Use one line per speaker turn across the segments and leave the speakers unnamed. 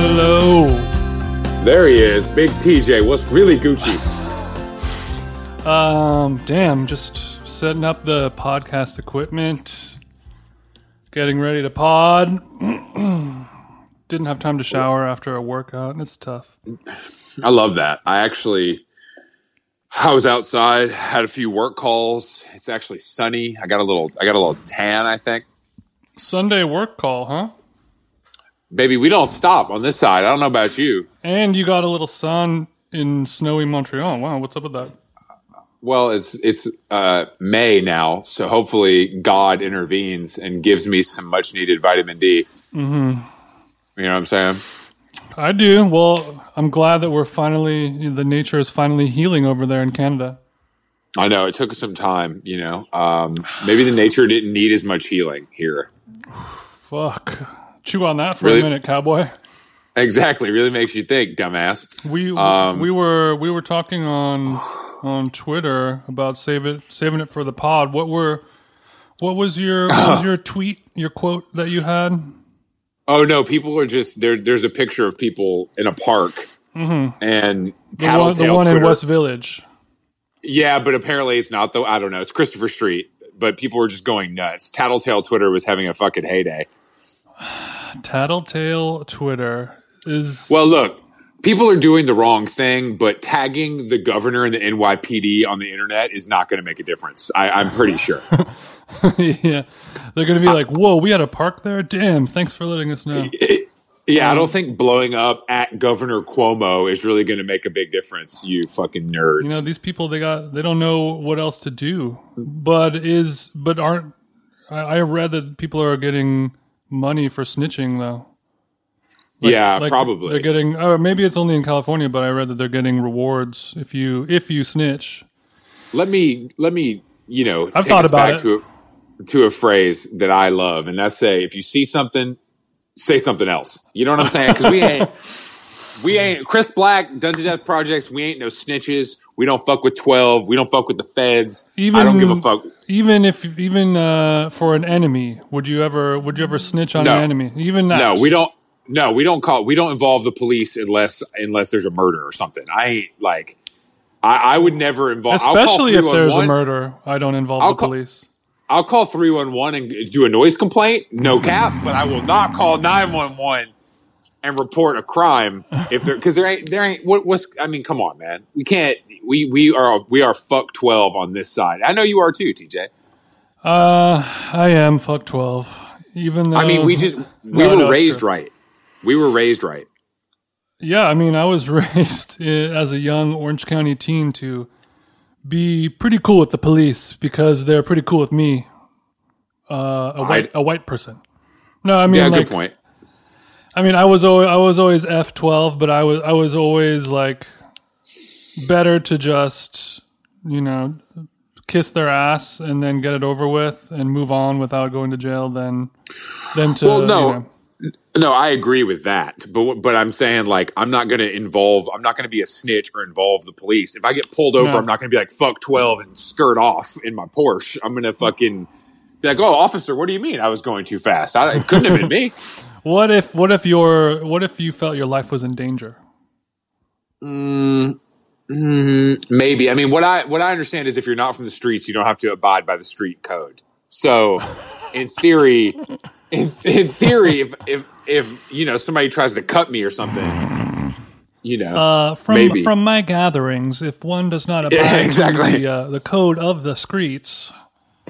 Hello.
There he is, Big TJ. What's really Gucci?
Um, damn, just setting up the podcast equipment, getting ready to pod. Didn't have time to shower after a workout, and it's tough.
I love that. I actually, I was outside, had a few work calls. It's actually sunny. I got a little, I got a little tan. I think.
Sunday work call, huh?
Baby, we don't stop on this side. I don't know about you.
And you got a little sun in snowy Montreal. Wow, what's up with that?
Well, it's it's uh, May now, so hopefully God intervenes and gives me some much needed vitamin D. Mm-hmm. You know what I'm saying?
I do. Well, I'm glad that we're finally the nature is finally healing over there in Canada.
I know it took some time. You know, um, maybe the nature didn't need as much healing here.
Fuck. Chew on that for
Really?
a minute, cowboy.
Exactly, really makes you think, dumbass.
We
Um,
we were we were talking on on Twitter about save it saving it for the pod. What were what was your what was your tweet your quote that you had?
Oh no, people are just there. There's a picture of people in a park, and
Mm-hmm. The one, the one in West Village.
Yeah, but apparently it's not though. I don't know. It's Christopher Street, but people were just going nuts. Tattletale Twitter was having a fucking heyday.
Tattletale Twitter is
Well, look, people are doing the wrong thing, but tagging the governor and the NYPD on the internet is not going to make a difference. I, I'm pretty sure.
yeah. They're gonna be like, Whoa, we had a park there? Damn, thanks for letting us know.
yeah, I don't um, think blowing up at Governor Cuomo is really going to make a big difference. You fucking nerds.
You know, these people they got they don't know what else to do. But is but aren't I, I read that people are getting money for snitching though.
yeah,
Like,
probably.
They're getting or maybe it's only in California, but I read that they're getting rewards if you if you snitch.
let me let me you know
I've thought about
back
it.
to a, to a phrase that I love, and that's say if you see something, say something else. You know what I'm saying? Because we ain't we ain't Chris Black done to death projects. We ain't no snitches. We don't fuck with twelve. We don't fuck with the feds.
Even
I don't give a fuck.
Even if even uh, for an enemy, would you ever would you ever snitch on
No.
an enemy? Even that.
No, we don't. No, we don't call. We don't involve the police unless unless there's a murder or something. I ain't like. I, I would never involve.
Especially if there's a murder, I don't involve
I'll
the
call-
police.
I'll call 311 and do a noise complaint, no cap, but I will not call 911 and report a crime if there because there ain't there ain't what, what's I mean, come on, man. We can't we we are we are fuck 12 on this side. I know you are too, TJ.
Uh, I am fuck twelve. Even though
I mean, we just we
No,
were
no,
raised right. We were raised right.
Yeah, I mean, I was raised eh, as a young Orange County teen to be pretty cool with the police because they're pretty cool with me, uh, a white a white person. No, I mean,
Yeah,
like,
good point.
I mean, I was always I was always F twelve, but I was I was always like better to just you know kiss their ass and then get it over with and move on without going to jail than than to
Well, no.
you know,
No, I agree with that, but but I'm saying like I'm not going to involve. I'm not going to be a snitch or involve the police. If I get pulled over,
No.
I'm not going to be like fuck twelve and skirt off in my Porsche. I'm going to fucking be like, oh, officer, what do you mean I was going too fast? I, it couldn't have been me.
What if what if your what if you felt your life was in danger?
Mm, maybe. I mean, what I what I understand is if you're not from the streets, you don't have to abide by the street code. So, in theory, in, in theory, if, if if you know somebody tries to cut me or something, you know,
Uh, from
Maybe.
from my gatherings, if one does not abide
Yeah, exactly.
the, uh, the code of the streets,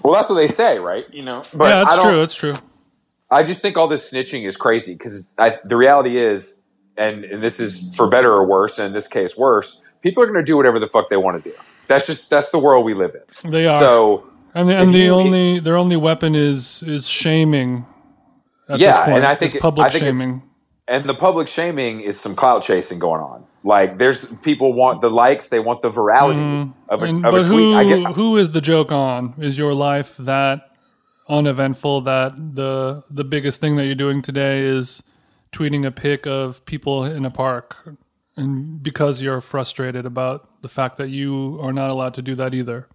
Well, that's what they say, right? You know, but
yeah, it's true. It's true.
I just think all this snitching is crazy because the reality is, and, and this is for better or worse, and in this case, worse. People are going to do whatever the fuck they want to do. That's just that's the world we live in.
They are.
So
and the, and the
you-
only their only weapon is is shaming. At
Yeah,
this point,
and I think
It's
it-
public
I think
shaming.
and the public shaming is some clout chasing going on. Like there's people want the likes, they want the virality mm-hmm. of a,
And-
of a
but
tweet.
who
I get
who is the joke on? Is your life that uneventful that the the biggest thing that you're doing today is tweeting a pic of people in a park and because you're frustrated about the fact that you are not allowed to do that either.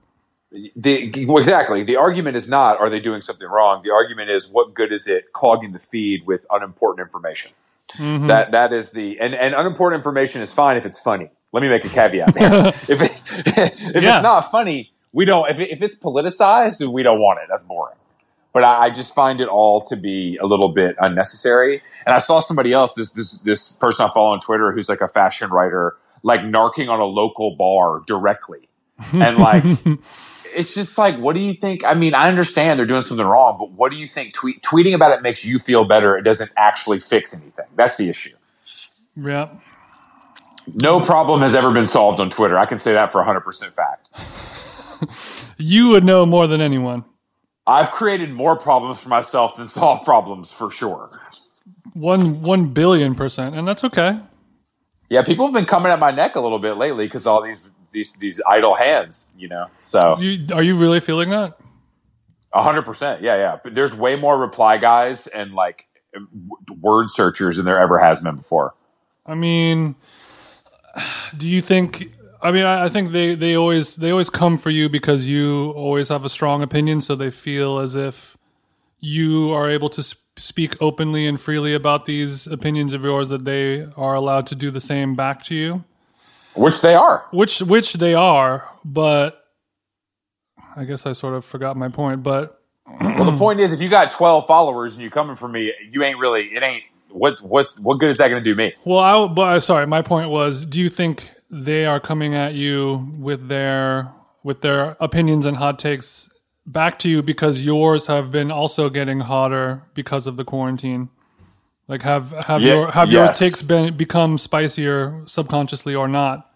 the well, exactly the argument is not are they doing something wrong. The argument is what good is it clogging the feed with unimportant information. Mm-hmm. That that is the and and unimportant information is fine if it's funny. Let me make a caveat there. if it, if
Yeah.
it's not funny, we don't. If it, if it's politicized, we don't want it. That's boring. But I, I just find it all to be a little bit unnecessary. And I saw somebody else, this this this person I follow on Twitter, who's like a fashion writer, like narking on a local bar directly, and like it's just like, what do you think? I mean, I understand they're doing something wrong, but what do you think? Tweet, tweeting about it makes you feel better. It doesn't actually fix anything. That's the issue.
Yeah.
No problem has ever been solved on Twitter. I can say that for 100% fact.
You would know more than anyone.
I've created more problems for myself than solved problems for sure.
One one billion percent, and that's okay.
Yeah, people have been coming at my neck a little bit lately because all these these these idle hands, you know. So
You are you really feeling that?
hundred percent, yeah, yeah. But there's way more reply guys and like word searchers than there ever has been before.
I mean, do you think? I mean, I, I think they, they always they always come for you because you always have a strong opinion, so they feel as if you are able to sp- speak openly and freely about these opinions of yours that they are allowed to do the same back to you,
Which they are.
which which they are. But I guess I sort of forgot my point. But
Well, the point is, if you got 12 followers and you coming for me, you ain't really. It ain't. What what's what good is that going to do me?
Well, I, but sorry, my point was: Do you think they are coming at you with their with their opinions and hot takes back to you because yours have been also getting hotter because of the quarantine? Like, have have
Ye-
your have
yes.
your takes been become spicier subconsciously or not?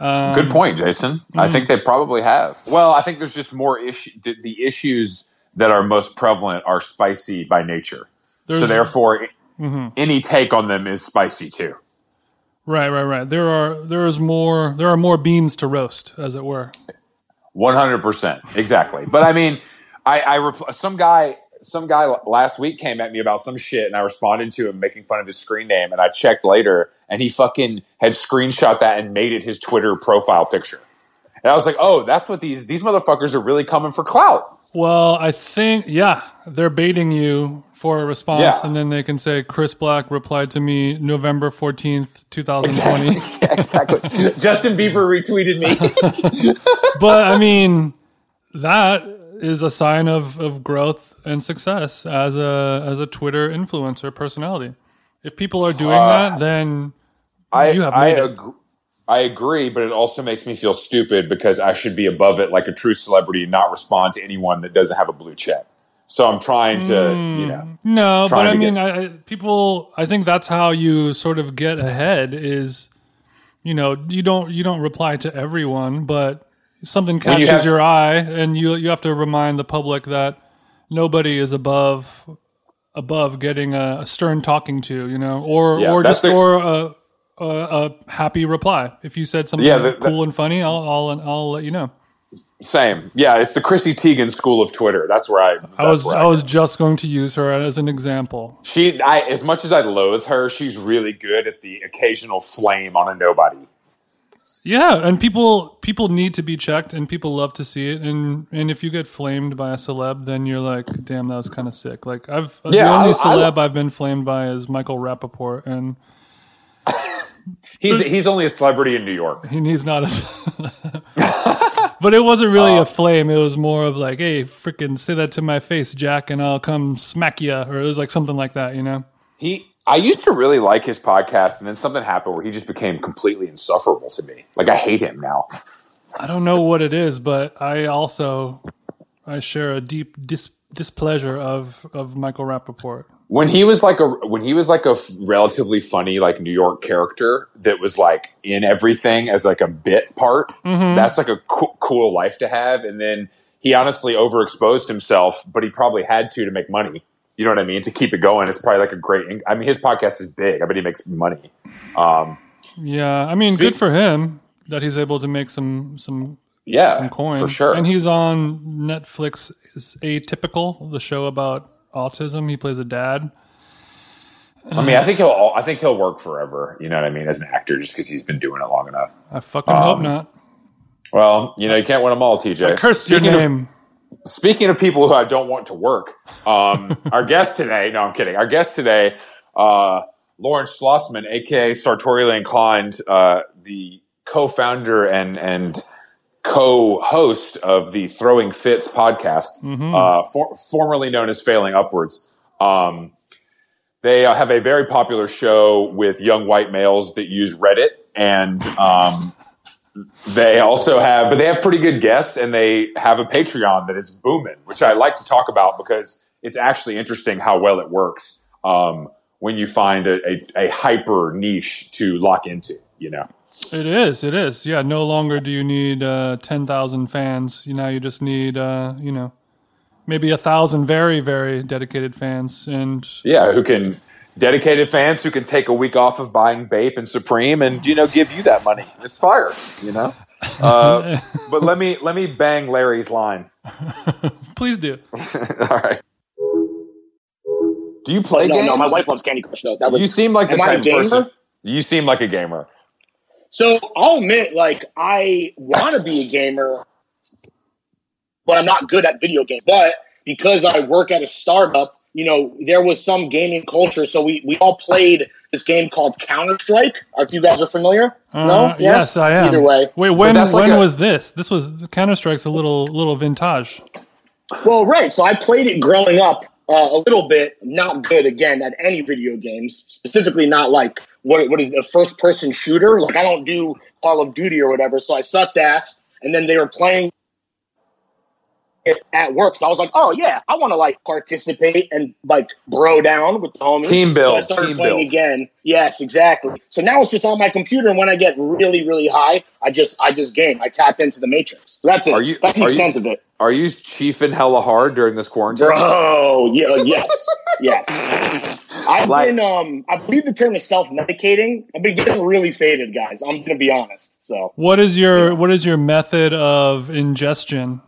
Um,
Good point, Jason. I
hmm.
think they probably have. Well, I think there's just more issue. The, the issues that are most prevalent are spicy by nature. so therefore,
Mm-hmm.
any take on them is spicy too.
Right, right, right. There are there is more there are more beans to roast, as it were.
One hundred percent, exactly. But I mean, I, I repl- some guy some guy last week came at me about some shit, and I responded to him making fun of his screen name, and I checked later, and he fucking had screenshot that and made it his Twitter profile picture. And I was like, oh, that's what these these motherfuckers are really coming for clout.
Well, I think yeah, they're baiting you for a response,
Yeah.
and then they can say Chris Black replied to me November fourteenth, two thousand twenty.
Yeah, exactly. Justin Bieber retweeted me.
but I mean, that is a sign of, of growth and success as a as a Twitter influencer personality. If people are doing uh, that, then
I
You have
I,
made it.
ag- I agree, but it also makes me feel stupid because I should be above it like a true celebrity and not respond to anyone that doesn't have a blue check. So I'm trying to, you hmm. know,
No, but I mean,
get-
I, people. I think that's how you sort of get ahead. Is you know you don't you don't reply to everyone, but something
you
catches
have-
your eye, and you you have to remind the public that nobody is above above getting a, a stern talking to, you know, or
Yeah,
or just
the-
or a, a a happy reply. If you said something
Yeah, the- the-
cool and funny, I'll I'll I'll let you know.
same. Yeah, it's the Chrissy Teigen school of Twitter. That's where I.
I was
that's
I
where
was just going to use her as an example.
She, I, as much as I loathe her, she's really good at the occasional flame on a nobody.
Yeah, and people people need to be checked, and people love to see it. And and if you get flamed by a celeb, then you're like, damn, that was kind of sick. Like I've the only
I- I-
celeb I've been flamed by is Michael Rapaport, and
He's he's only a celebrity in New York.
he, he's not a. but it wasn't really
Uh,
a flame. It was more of like, hey, freaking say that to my face, Jack, and I'll come smack you," or it was like something like that, you know.
He, I used to really like his podcast, and then something happened where he just became completely insufferable to me. Like I hate him now.
I don't know what it is, but I also I share a deep dis- displeasure of of Michael Rapaport.
When he was like a when he was like a f- relatively funny like New York character that was like in everything as like a bit part. That's like a co- cool life to have. And then he honestly overexposed himself, but he probably had to to make money. You know what I mean? To keep it going, it's probably like a great. I mean, his podcast is big. I bet he makes money. Um,
Yeah, I mean,
Speak-
good for him that he's able to make some some
yeah,
some coin
for sure.
And he's on Netflix. Is Atypical, the show about autism. He plays a dad.
I mean, I think he'll. I think he'll work forever. You know what I mean? As an actor, just because he's been doing it long enough.
I fucking hope
Um,
not.
Well, you know, you can't win them all, TJ.
Curse your
Speaking of-
name.
Speaking of people who I don't want to work, um, our guest today, no, I'm kidding. Our guest today, uh, Lawrence Schlossman, aka Sartorially Inclined, uh, the co-founder and and co-host of the Throwing Fits podcast,
Mm-hmm.
uh, for, formerly known as Failing Upwards. Um, they uh, have a very popular show with young white males that use Reddit, and um, they also have, but they have pretty good guests, and they have a Patreon that is booming, which I like to talk about because it's actually interesting how well it works um, when you find a, a, a hyper niche to lock into. You know,
It is. It is. Yeah. No longer do you need uh, ten thousand fans. You know, you just need uh, you know maybe a thousand very very dedicated fans. And
yeah, who can dedicated fans who can take a week off of buying Bape and Supreme and you know give you that money. It's fire, you know. Uh, but let me let me bang Larry's line.
please do.
All right. Do you play
no,
games?
no, my wife loves Candy Crush though. That was
you seem like the
Am I a
type of
gamer?
person. You seem like a gamer.
So I'll admit, like, I want to be a gamer, but I'm not good at video games. But because I work at a startup, you know, there was some gaming culture. So we, we all played this game called Counter Strike. If you guys are familiar?
Uh,
no?
yes? I am.
Either way.
Wait, when
that's like
when
a-
was this? This was Counter Strike's a little little vintage.
Well, right. So I played it growing up uh, a little bit, not good again at any video games, specifically not like what what is the first person shooter. Like I don't do Call of Duty or whatever. So I sucked ass, and then they were playing it at work. So I was like, oh yeah, I want to like participate and like bro down with the homies.
Team build,
So I started
team
playing
build.
again. Yes, exactly. So now it's just on my computer, and when I get really really high, I just I just game. I tap into the matrix. So that's it.
Are you-
that's the
are you-
of it.
Are you chiefing hella hard during this quarantine?
Bro, yeah, yes, yes. I've
Like-
been, um, I believe the term is self-medicating. I've been getting really faded, guys. I'm gonna be honest. So,
What is your what is your method of ingestion?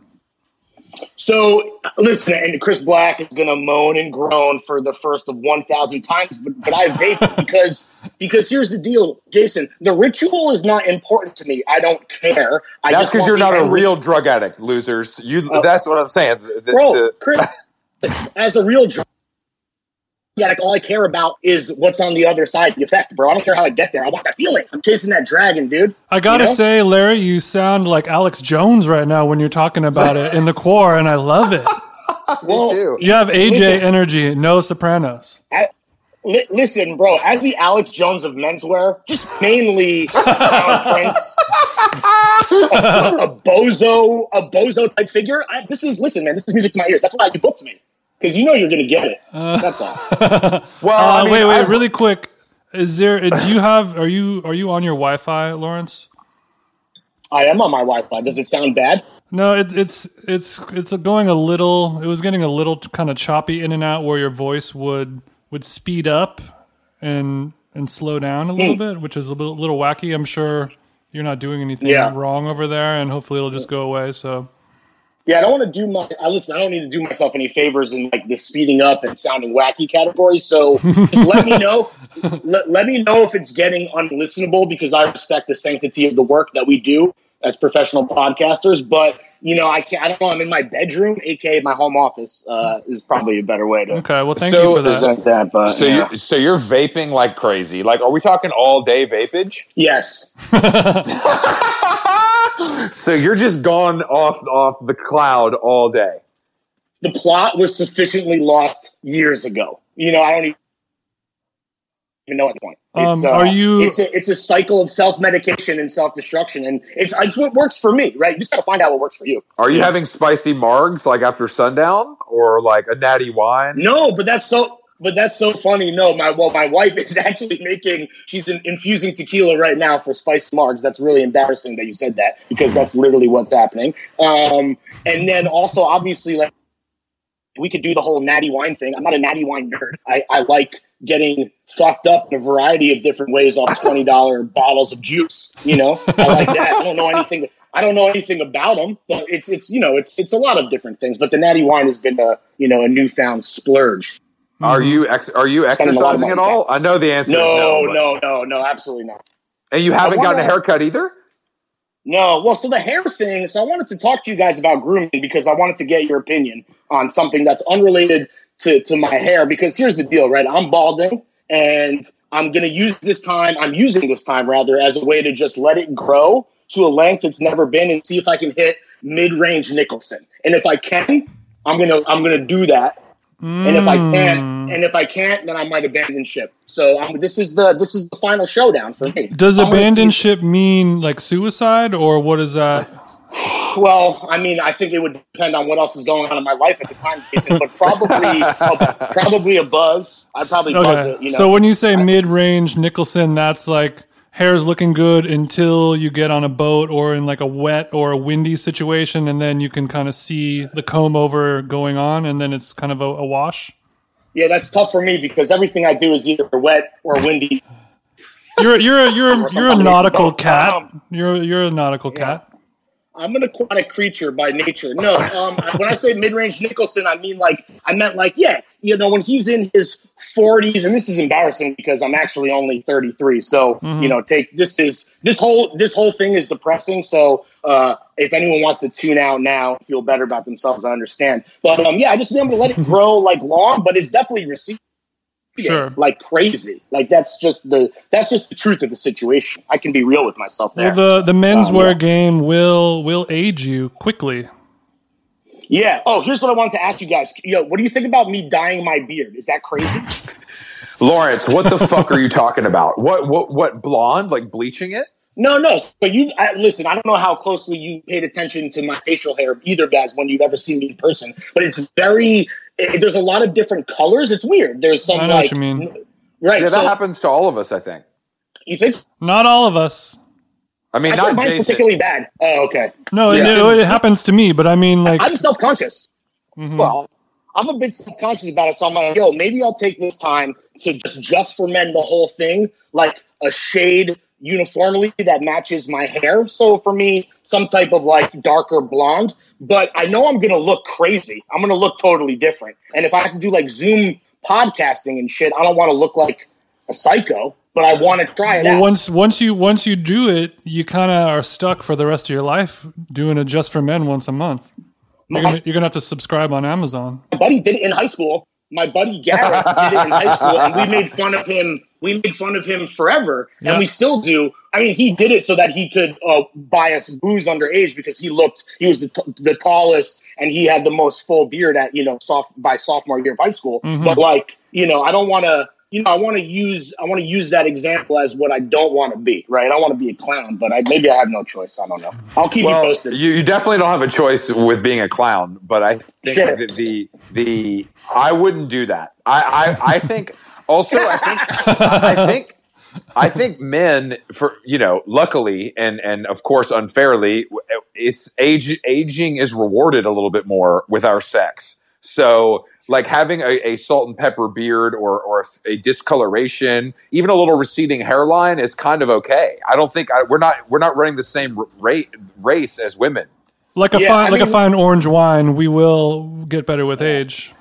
so listen, and Chris Black is gonna moan and groan for the first of 1,000 times, but, but I vape because because here's the deal, Jason. The ritual is not important to me. I don't care. I
That's
just
because you're not a real drug addict, losers. You.
Oh.
that's what I'm saying. The- the-
bro,
the-
Chris, as a real drug addict, all I care about is what's on the other side, the effect, bro. I don't care how I get there. I want that feeling. I'm chasing that dragon, dude.
I gotta
You know?
say, Larry, you sound like Alex Jones right now when you're talking about it in the core, and I love it.
Well,
too.
You have AJ
Listen.
energy, no Sopranos.
I- li- listen, bro. As the Alex Jones of menswear, just mainly Crown Prince, a, a bozo, a bozo type figure. I, this is listen, man. This is music to my ears. That's why you booked me because you know you're gonna get it. That's all.
well,
Uh,
I mean,
wait, wait,
I've-
really quick. Is there? Do you have? Are you? Are you on your Wi-Fi, Lawrence?
I am on my Wi-Fi. Does it sound bad?
No, it, it's it's it's going a little. It was getting a little kind of choppy in and out, where your voice would would speed up and and slow down a little
Hmm.
bit, which is a little, little wacky. I'm sure you're not doing anything
Yeah.
wrong over there, and hopefully it'll just go away. So
Yeah, I don't want to do my. I listen. I don't need to do myself any favors in like the speeding up and sounding wacky category. So just let me know. Let, let me know if it's getting unlistenable because I respect the sanctity of the work that we do as professional podcasters. But you know, I can't. I don't know. I'm in my bedroom, aka my home office. Uh, is probably a better way to
okay, well, thank
So-
you for that.
present that. But
So
yeah.
you're so you're vaping like crazy. Like, are we talking all day vapage?
yes,
so you're just gone off off the cloud all day.
the plot was sufficiently lost years ago. You know, I don't even. even know at the point. It's,
Um,
uh,
are you-
It's a, it's a cycle of self medication and self destruction, and it's it's what works for me, right? You just got to find out what works for you.
Are you having spicy margs like after sundown, or like a natty wine?
No, but that's so. But that's so funny. No, my well, my wife is actually making. She's in, infusing tequila right now for spice margs. That's really embarrassing that you said that because that's literally what's happening. Um, and then also, obviously, like we could do the whole natty wine thing. I'm not a natty wine nerd. I, I like getting fucked up in a variety of different ways off twenty dollar bottles of juice. You know, I like that. I don't know anything. I don't know anything about them, but it's it's you know it's it's a lot of different things. But the natty wine has been a you know a newfound splurge.
Are mm-hmm. you ex- are you
Spending a lot of
exercising at
money.
all? I know the answer.
No,
is no, but-
no, no, no, absolutely not.
And you haven't
I
gotten a haircut either.
No, well, so the hair thing. So I wanted to talk to you guys about grooming because I wanted to get your opinion on something that's unrelated to to my hair. Because here's the deal, right? I'm balding, and I'm going to use this time, I'm using this time rather as a way to just let it grow to a length it's never been and see if I can hit mid-range Nicholson. And if I can, I'm going to I'm going to do that. And if I can't, and if I can't, then I might abandon ship. So um, this is the this is the final showdown for me.
Does
I'm
abandon ship mean like suicide, or what is that?
Well, I mean, I think it would depend on what else is going on in my life at the time, Jason. But probably, a, probably a buzz. I'd probably buzz it. You know,
So when you say mid-range Nicholson, that's like hair's looking good until you get on a boat or in like a wet or a windy situation, and then you can kind of see the comb over going on, and then it's kind of a, a wash.
yeah, that's tough for me because everything I do is either wet or windy.
You're you're a, you're a, you're a nautical cat. You're you're a nautical cat.
I'm an aquatic creature by nature. No, um, when I say mid-range Nicholson, I mean like I meant like yeah, you know, when he's in his 40s, and this is embarrassing because I'm actually only 33. So you know, take this is this whole this whole thing is depressing. So uh, if anyone wants to tune out now, feel better about themselves, I understand. But um, yeah, I just been able to let it grow like long, but it's definitely received
Sure.
like crazy. Like that's just the that's just the truth of the situation. I can be real with myself there.
Well, the the menswear
yeah.
game will will age you quickly.
Yeah. Oh, here's what I wanted to ask you guys. Yo, what do you think about me dyeing my beard? Is that crazy?
Lawrence, what the fuck are you talking about? What what what blonde? Like bleaching it?
no, no. So you I, listen. I don't know how closely you paid attention to my facial hair, either guys, when you've ever seen me in person. But it's very. It, there's a lot of different colors. It's weird. There's some
I know
like
what you mean.
right.
Yeah, that
so
happens to all of us, I think.
you think?
Not all of us.
I mean,
I
not
mine's
Jason.
particularly bad. Oh, okay.
No, it,
Yeah.
it, it happens to me, but I mean, like,
I'm self conscious.
mhm.
Well, I'm a bit self conscious about it, so I'm like, yo, maybe I'll take this time to just just for men the whole thing, like a shade uniformly that matches my hair. So for me, some type of like darker blonde. But I know I'm gonna look crazy. I'm gonna look totally different. And if I have to do like Zoom podcasting and shit, I don't want to look like a psycho. But I want to try it
well,
out.
once once you once you do it, you kind of are stuck for the rest of your life doing it just for men once a month. You're gonna, you're gonna have to subscribe on Amazon.
my buddy did it in high school. My buddy Garrett did it in high school, and we made fun of him. We made fun of him forever, and we still do. I mean, he did it so that he could uh, buy us booze underage because he looked. He was the, t- the tallest, and he had the most full beard at you know soft by sophomore year of high school.
Mhm.
But like you know, I don't want to. You know, I want to use I want to use that example as what I don't want to be. Right? I want to be a clown, but I maybe I have no choice. I don't know. I'll keep
well,
you posted.
you, you definitely don't have a choice with being a clown, but I think
Sure.
the the I wouldn't do that. I I, I think also I think I think I think men for you know luckily and and of course unfairly it's age aging is rewarded a little bit more with our sex. So like having a, a salt and pepper beard or or a discoloration, even a little receding hairline is kind of okay. I don't think I, we're not we're not running the same rate race as women.
Like a
Yeah,
fine
I
like a fine orange wine, we will get better with age.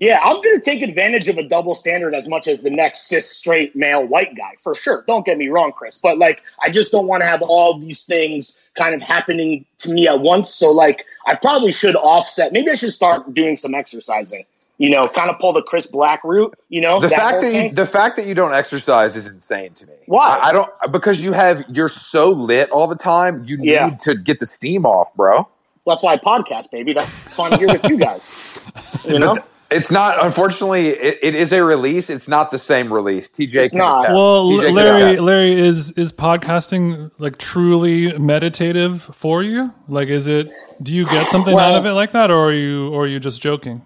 Yeah, I'm going to take advantage of a double standard as much as the next cis straight male white guy, for sure. Don't get me wrong, Chris. But like, I just don't want to have all these things kind of happening to me at once. So like, I probably should offset. Maybe I should start doing some exercising. You know, kind of pull the Chris Black route. You know,
The fact that you the fact that you don't exercise is insane to me.
Why?
I, I don't because you have you're so lit all the time. You
Yeah.
need to get the steam off, bro.
that's why I podcast, baby. That's why I'm here with you guys. You know,
It's not. Unfortunately, it, it is a release. It's not the same release. TJ
It's
can
not.
attest.
Well,
TJ
Larry,
attest.
Larry, is is podcasting like truly meditative for you? Like, is it? Do you get something out of it like that, or are you, or are you just joking?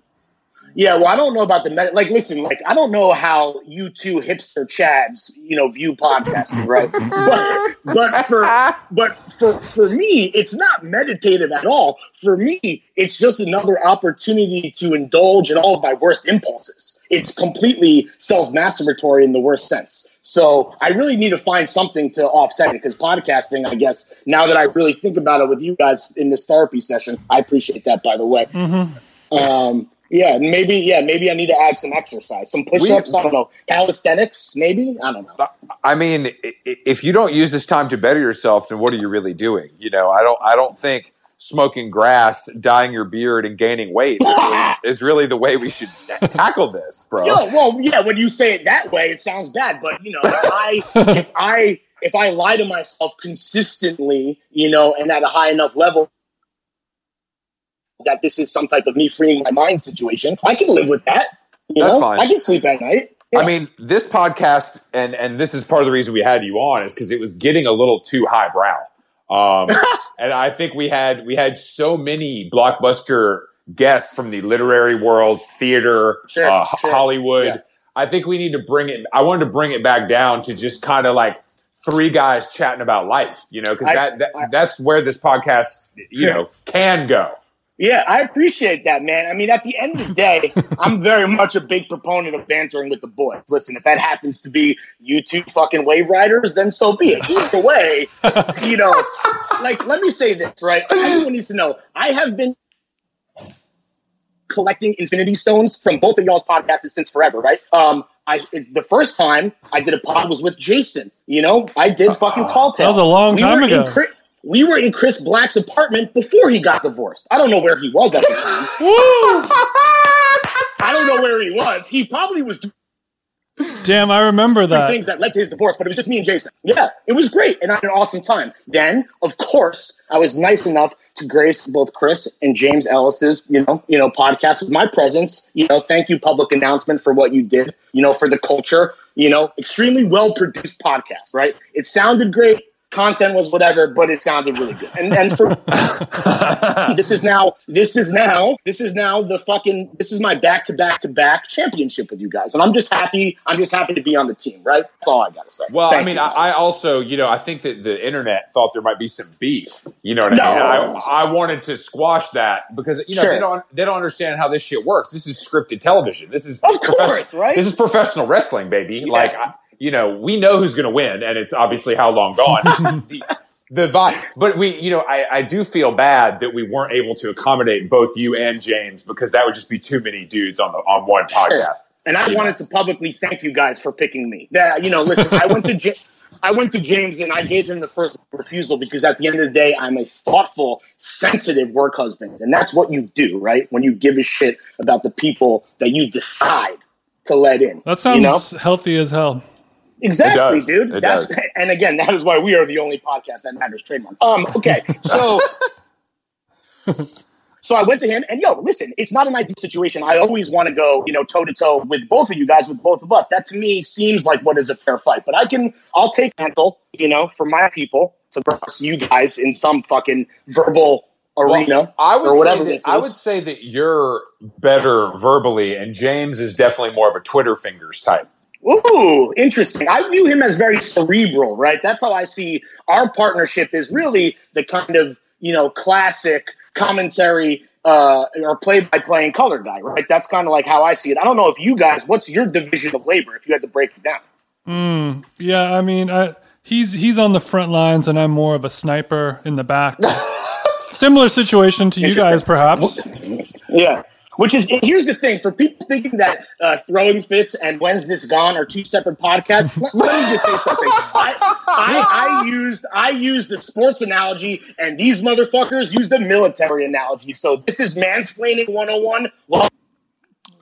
Yeah, well, I don't know about the med- like. Listen, like I don't know how you two hipster chads, you know, view podcasting, right? but but for but for for me, it's not meditative at all. For me, it's just another opportunity to indulge in all of my worst impulses. It's completely self masturbatory in the worst sense. So I really need to find something to offset it because podcasting, I guess, now that I really think about it with you guys in this therapy session, I appreciate that, by the way. Um, yeah, maybe. Yeah, maybe I need to add some exercise, some push-ups. I don't know, calisthenics. Maybe I don't know.
Uh, I mean, i- i- if you don't use this time to better yourself, then what are you really doing? You know, I don't. I don't think smoking grass, dyeing your beard, and gaining weight is really, is really the way we should tackle this, bro.
Yo, well, yeah. When you say it that way, it sounds bad. But you know, if I if I if I lie to myself consistently, you know, and at a high enough level that this is some type of me freeing my mind situation, I can live with that. You
That's
know?
fine.
I can sleep at night. Yeah.
I mean, this podcast, and and this is part of the reason we had you on, is because it was getting a little too highbrow. Um, and I think we had we had so many blockbuster guests from the literary world, theater,
Sure,
uh,
sure.
Hollywood.
Yeah.
I think we need to bring it. I wanted to bring it back down to just kind of like three guys chatting about life, you know, because that, that
I-
that's where this podcast, you know, can go.
Yeah, I appreciate that, man. I mean, at the end of the day, I'm very much a big proponent of bantering with the boys. Listen, if that happens to be you two fucking wave riders, then so be it. Either way, you know, like, let me say this, right? Everyone needs to know I have been collecting Infinity Stones from both of y'all's podcasts since forever, right? Um, I the first time I did a pod was with Jason. You know, I did fucking Tall Tale.
That was a long time ago.
We were in Chris Black's apartment before he got divorced. I don't know where he was at the time. I don't know where he was. He probably was
Damn, I remember that.
things that led to his divorce, but it was just me and Jason. Yeah, it was great, and I had an awesome time. Then, of course, I was nice enough to grace both Chris and James Ellis's, you know, you know, podcast with my presence. You know, thank you, public announcement for what you did. You know, for the culture. You know, extremely well produced podcast. Right? It sounded great. Content was whatever, but it sounded really good. And and for this is now this is now this is now the fucking this is my back to back to back championship with you guys, and I'm just happy. I'm just happy to be on the team. Right? That's all I gotta say.
Well,
Thank
I mean. I, I also, you know, I think that the internet thought there might be some beef. You know what
No.
I mean? I, I wanted to squash that because you know
Sure.
they don't they don't understand how this shit works. This is scripted television. This is
Of course, right?
This is professional wrestling, baby.
Yeah.
Like, I, you know, we know who's going to win, and it's obviously how long gone. the, the vibe, but we, you know, I, I do feel bad that we weren't able to accommodate both you and James because that would just be too many dudes on the on one podcast.
And I
You
wanted to publicly thank you guys for picking me. That you know, listen, I went to J- I went to James and I gave him the first refusal because at the end of the day, I'm a thoughtful, sensitive work husband, and that's what you do, right? When you give a shit about the people that you decide to let in.
That sounds
you know?
healthy as hell.
Exactly, dude.
It
That's
does.
and again, that is why we are the only podcast that matters trademark. Um, okay, so so I went to him and yo, listen, it's not an ideal situation. I always want to go, you know, toe to toe with both of you guys, with both of us. That to me seems like what is a fair fight. But I can, I'll take mental, you know, for my people to versus you guys in some fucking verbal arena
I would
or whatever
that, I would say that you're better verbally, and James is definitely more of a Twitter fingers type.
Ooh, interesting. I view him as very cerebral, right? That's how I see our partnership is really the kind of, you know, classic commentary uh, or play by play and color guy, right? That's kind of like how I see it. I don't know if you guys, what's your division of labor if you had to break it down?
Mm, yeah, I mean, I, he's he's on the front lines, and I'm more of a sniper in the back. Similar situation to you guys, perhaps.
Yeah. Which is here's the thing for people thinking that uh, throwing fits and when's this gone are two separate podcasts. Let, let me just say something. I, I, I used I used the sports analogy, and these motherfuckers used the military analogy. So this is mansplaining 101. Well,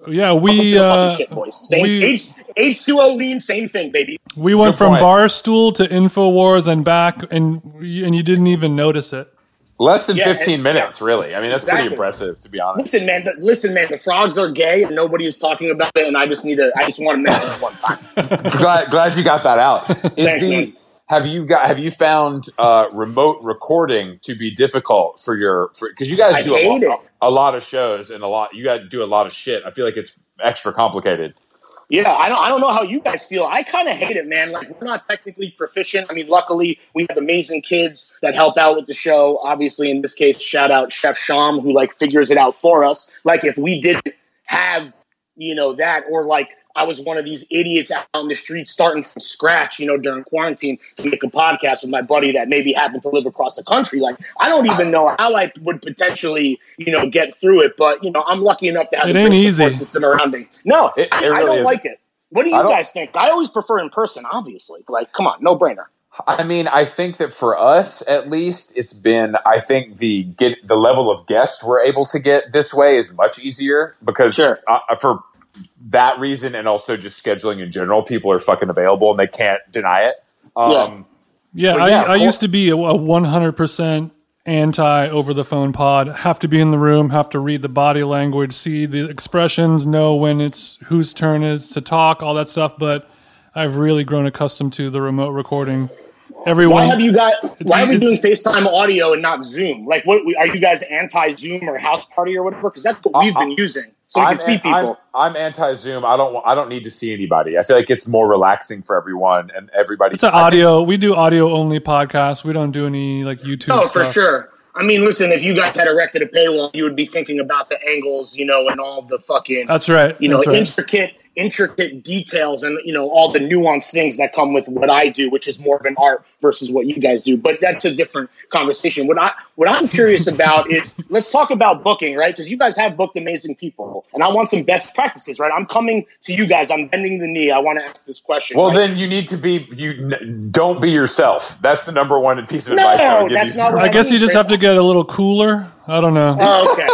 Yeah, we uh,
shit, boys. Same
we
H H two O lean, same thing, baby.
we went
Good
from
point.
Barstool to Infowars and back, and and you didn't even notice it.
Less than
Yeah,
15
and-
minutes, really. I mean, that's pretty impressive, to be honest.
Listen, man. The, listen, man. The frogs are gay, and nobody is talking about it. And I just need to. I just want to mention it one time.
glad, glad you got that out.
Thanks,
the-
man.
have you got? Have you found uh, remote recording to be difficult for your? Because you guys
I
do a lot, a lot of shows and a lot. You guys do a lot of shit. I feel like it's extra complicated.
Yeah, I don't, I don't know how you guys feel. I kind of hate it, man. Like, we're not technically proficient. I mean, luckily, we have amazing kids that help out with the show. Obviously, in this case, shout out Chef Sham, who, like, figures it out for us. Like, if we didn't have, you know, that, or like, I was one of these idiots out on the street starting from scratch, you know, during quarantine to make a podcast with my buddy that maybe happened to live across the country. Like, I don't even know how I would potentially, you know, get through it. But, you know, I'm lucky enough to have
It
a
ain't
great support
easy.
system around me. No,
It- it
I, I don't
isn't.
like it. What do you guys think? I always prefer in person, obviously. Like, come on, no brainer.
I mean, I think that for us, at least, it's been. I think the get the level of guests we're able to get this way is much easier because
Sure.
uh, for that reason, and also just scheduling in general, people are fucking available and they can't deny it. Um,
Yeah,
But
I,
yeah,
I
Col-
used to be a, a 100% anti over the phone pod. Have to be in the room, have to read the body language, see the expressions, know when it's whose turn is to talk, all that stuff. But I've really grown accustomed to the remote recording. Everyone,
Why have you got? Why are we doing FaceTime audio and not Zoom? Like, what are you guys anti Zoom or house party or whatever? Because that's what we've been using, so we
I'm,
can see people.
I'm, I'm anti Zoom. I don't. I don't need to see anybody. I feel like it's more relaxing for everyone and everybody.
it's an
I think-
audio. we do audio only podcasts. We don't do any like YouTube.
Oh, for sure. I mean, listen, if you guys had erected a paywall, you would be thinking about the angles, you know, and all the fucking,
That's right.
you know,
right.
intricate, intricate details and, you know, all the nuanced things that come with what I do, which is more of an art versus what you guys do. But that's a different conversation. What I, what I'm curious about is let's talk about booking, right? Because you guys have booked amazing people and I want some best practices, right? I'm coming to you guys. I'm bending the knee. I want to ask this question.
Well,
right?
then you need to be. You don't be yourself. That's the number one piece of
No,
advice I
that's
you.
not what
I guess you just have to get a little cooler. I don't know.
Oh, okay.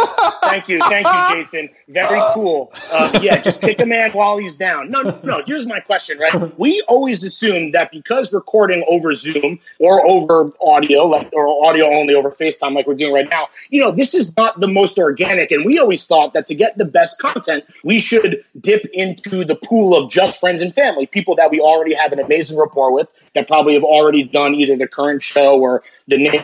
Thank you. Thank you, Jason. Very cool. Uh, yeah, just kick a man while he's down. No, no, no. Here's my question, right? We always assume that because recording over Zoom or over audio, like or audio only over FaceTime, like we're doing right now, you know, this is not the most organic. And we always thought that to get the best content, we should dip into the pool of just friends and family, people that we already have an amazing rapport with, that probably have already done either the current show or the name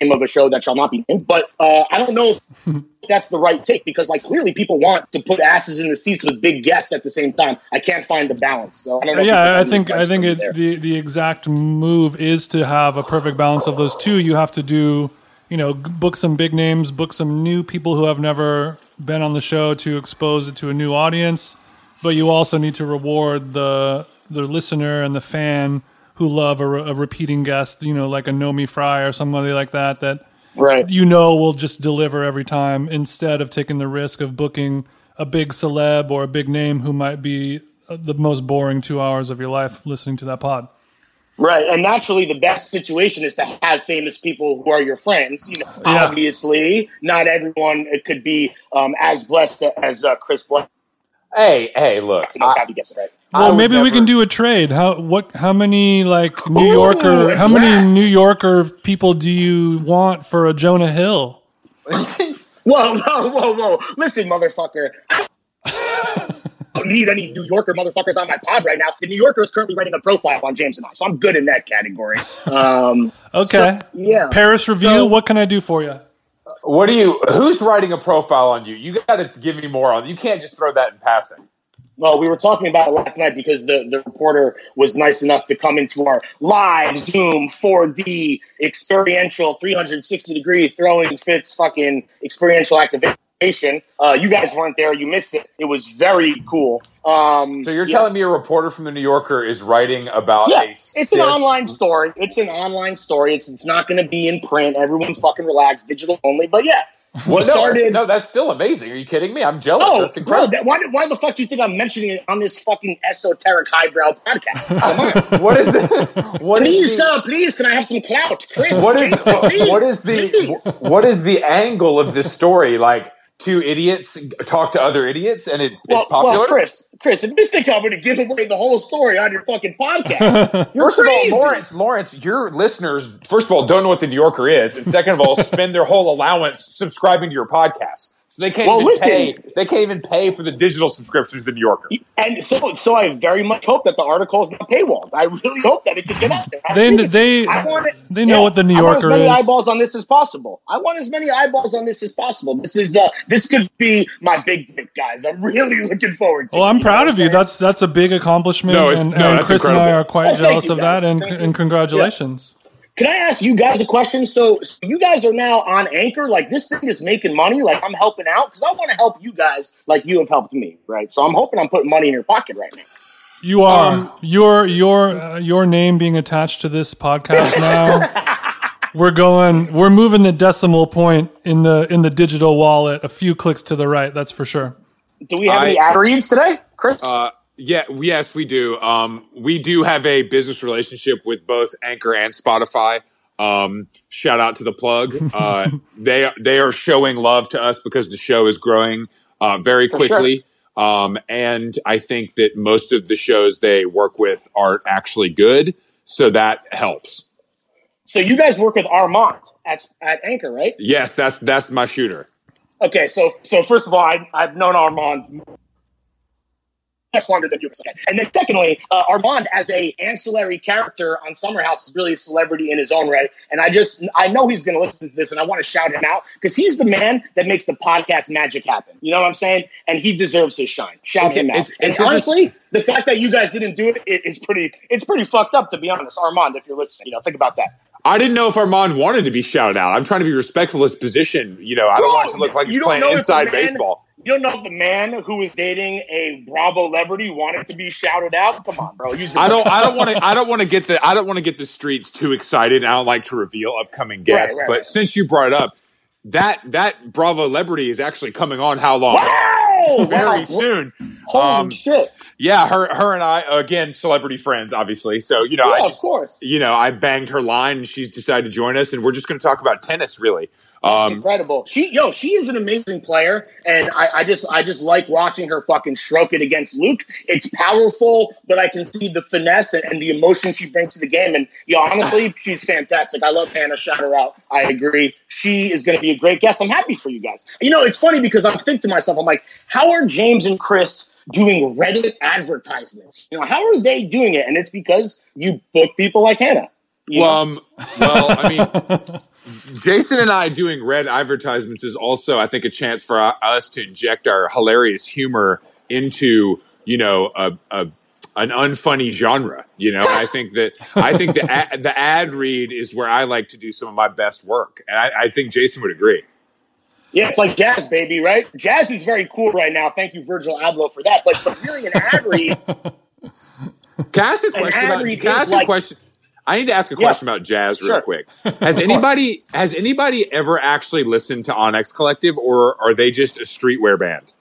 of a show that shall not be named. But uh, I don't know if that's the right take because, like, clearly people want to put asses in the seats with big guests at the same time. I can't find the balance. So I don't know.
yeah, I think I think it, the the exact move is to have a perfect balance of those two. You have to do, you know, book some big names, book some new people who have never been on the show to expose it to a new audience, but you also need to reward the the listener and the fan who love a, a repeating guest, you know, like a Naomi Fry or somebody like that that
right.
you know will just deliver every time instead of taking the risk of booking a big celeb or a big name who might be uh, the most boring two hours of your life listening to that pod.
Right, and naturally, the best situation is to have famous people who are your friends. You know,
Yeah.
obviously, not everyone it could be um, as blessed as uh, Chris Bless.
Hey, hey, look.
You know,
I-
Kathy gets it right.
Well,
would
maybe we
never-
can do a trade. How what? How many like New
Ooh,
Yorker?
a
How many. New Yorker people do you want for a Jonah Hill?
Whoa, whoa, whoa, whoa! Listen, motherfucker. I don't need any New Yorker motherfuckers on my pod right now. The New Yorker is currently writing a profile on James and I, so I'm good in that category. Um,
Okay.
yeah.
Paris review.
So-
what can I do for you?
What do you? Who's writing a profile on you? You got to give me more on. You can't just throw that in passing.
Well, we were talking about it last night because the, the reporter was nice enough to come into our live Zoom 4D experiential 360 degree throwing fits fucking experiential activation. Uh, you guys weren't there. You missed it. It was very cool. Um,
So you're
yeah.
telling me a reporter from the New Yorker is writing about
Yeah,
a
it's an online story. It's an online story. It's it's not going to be in print. Everyone fucking relax, digital only. But yeah, we
Well, no,
started.
that's, no, that's still amazing. Are you kidding me? I'm jealous.
Oh,
that's
bro, that, why, why the fuck do you think I'm mentioning it on this fucking esoteric highbrow podcast?
What is the? What is
Please,
the?
uh, please, can I have some clout? Chris,
What is
Jason, please,
what is the
please.
what is the angle of this story? Like two idiots talk to other idiots, and it,
Well,
it's popular.
well, Chris, Chris, if you think I'm going to give away the whole story on your fucking podcast, you're
First of all,
crazy.
Lawrence, Lawrence, your listeners, first of all, don't know what the New Yorker is, and second of all, spend their whole allowance subscribing to your podcast, so they can't
Well,
even
listen.
pay. They can't even pay for the digital subscriptions to the New Yorker.
And so, so I very much hope that the article is not paywalled. I really hope that it can get out there. I
They
think
they
want it-
they know
yeah,
what the New
I want
Yorker
as many
is.
eyeballs on this as possible. I want as many eyeballs on this as possible. This is uh, this could be my big break, guys. I'm really looking forward to.
Well,
it,
I'm proud of you.
saying?
That's that's a big accomplishment,
No, it's-
and,
no,
and
that's
Chris and I are quite
Oh,
jealous
you,
of that. And and congratulations.
Can I ask you guys a question? So, so you guys are now on Anchor. Like this thing is making money. Like I'm helping out because I want to help you guys, like you have helped me, right? So I'm hoping I'm putting money in your pocket right now.
You are
Um,
your your uh, your name being attached to this podcast now. we're going. We're moving the decimal point in the in the digital wallet a few clicks to the right. That's for sure.
Do we have
I-
any ad reads today, Chris?
Uh, Yeah, yes, we do. Um, we do have a business relationship with both Anchor and Spotify. Um, shout out to the plug. Uh, they they are showing love to us because the show is growing uh, very
For
quickly. Um, and I think that most of the shows they work with are actually good, so that helps.
So you guys work with Armand at at Anchor, right?
Yes, that's that's my shooter.
Okay, so so first of all, I, I've known Armand much longer than you. And then secondly, uh, Armand as a ancillary character on Summer House is really a celebrity in his own right. And I just I know he's going to listen to this, and I want to shout him out because he's the man that makes the podcast magic happen. You know what I'm saying? And he deserves his shine. Shout
It's-
him out.
it's- it's
and
just-
honestly, the fact that you guys didn't do it is is pretty it's pretty fucked up to be honest. Armand, if you're listening, you know, think about that.
I didn't know if Armand wanted to be shouted out. I'm trying to be respectful of his position. You know, I don't want it to look like he's playing inside
man-
baseball.
You don't know if the man who was dating a Bravo celebrity wanted to be shouted out. Come on, bro.
I don't. I don't want to. I don't want to get the. I don't want to get the streets too excited. I don't like to reveal upcoming guests.
right,
but
right.
since you brought it up, that that Bravo celebrity is actually coming on. How long?
Wow!
Very
Wow.
soon.
Holy
Um,
shit!
Yeah, her her and I again celebrity friends, obviously. So you know,
Yeah,
I
of course.
You know, I banged her line, and she's decided to join us, and we're just going to talk about tennis, really. Um,
Incredible. She yo, she is an amazing player, and I, I just I just like watching her fucking stroke it against Luke. It's powerful, but I can see the finesse and, and the emotion she brings to the game. And yo, honestly, she's fantastic. I love Hannah. Shout her out. I agree. She is going to be a great guest. I'm happy for you guys. You know, it's funny because I'm thinking to myself, I'm like, how are James and Chris doing Reddit advertisements? You know, how are they doing it? And it's because you book people like Hannah.
Well, um, well, I mean, Jason and I doing Reddit advertisements is also, I think, a chance for us to inject our hilarious humor into, you know, a, a an unfunny genre. You know, I think that I think the ad, the ad read is where I like to do some of my best work, and I, I think Jason would agree.
Yeah, it's like jazz, baby, right? Jazz is very cool right now. Thank you, Virgil Abloh, for that. But, but really, an ad read,
Can I ask a question about? Can I ask a
like-
question? I need to ask a
Yeah.
question about jazz real
Sure.
quick. Has anybody has anybody ever actually listened to Onyx Collective, or are they just a streetwear band?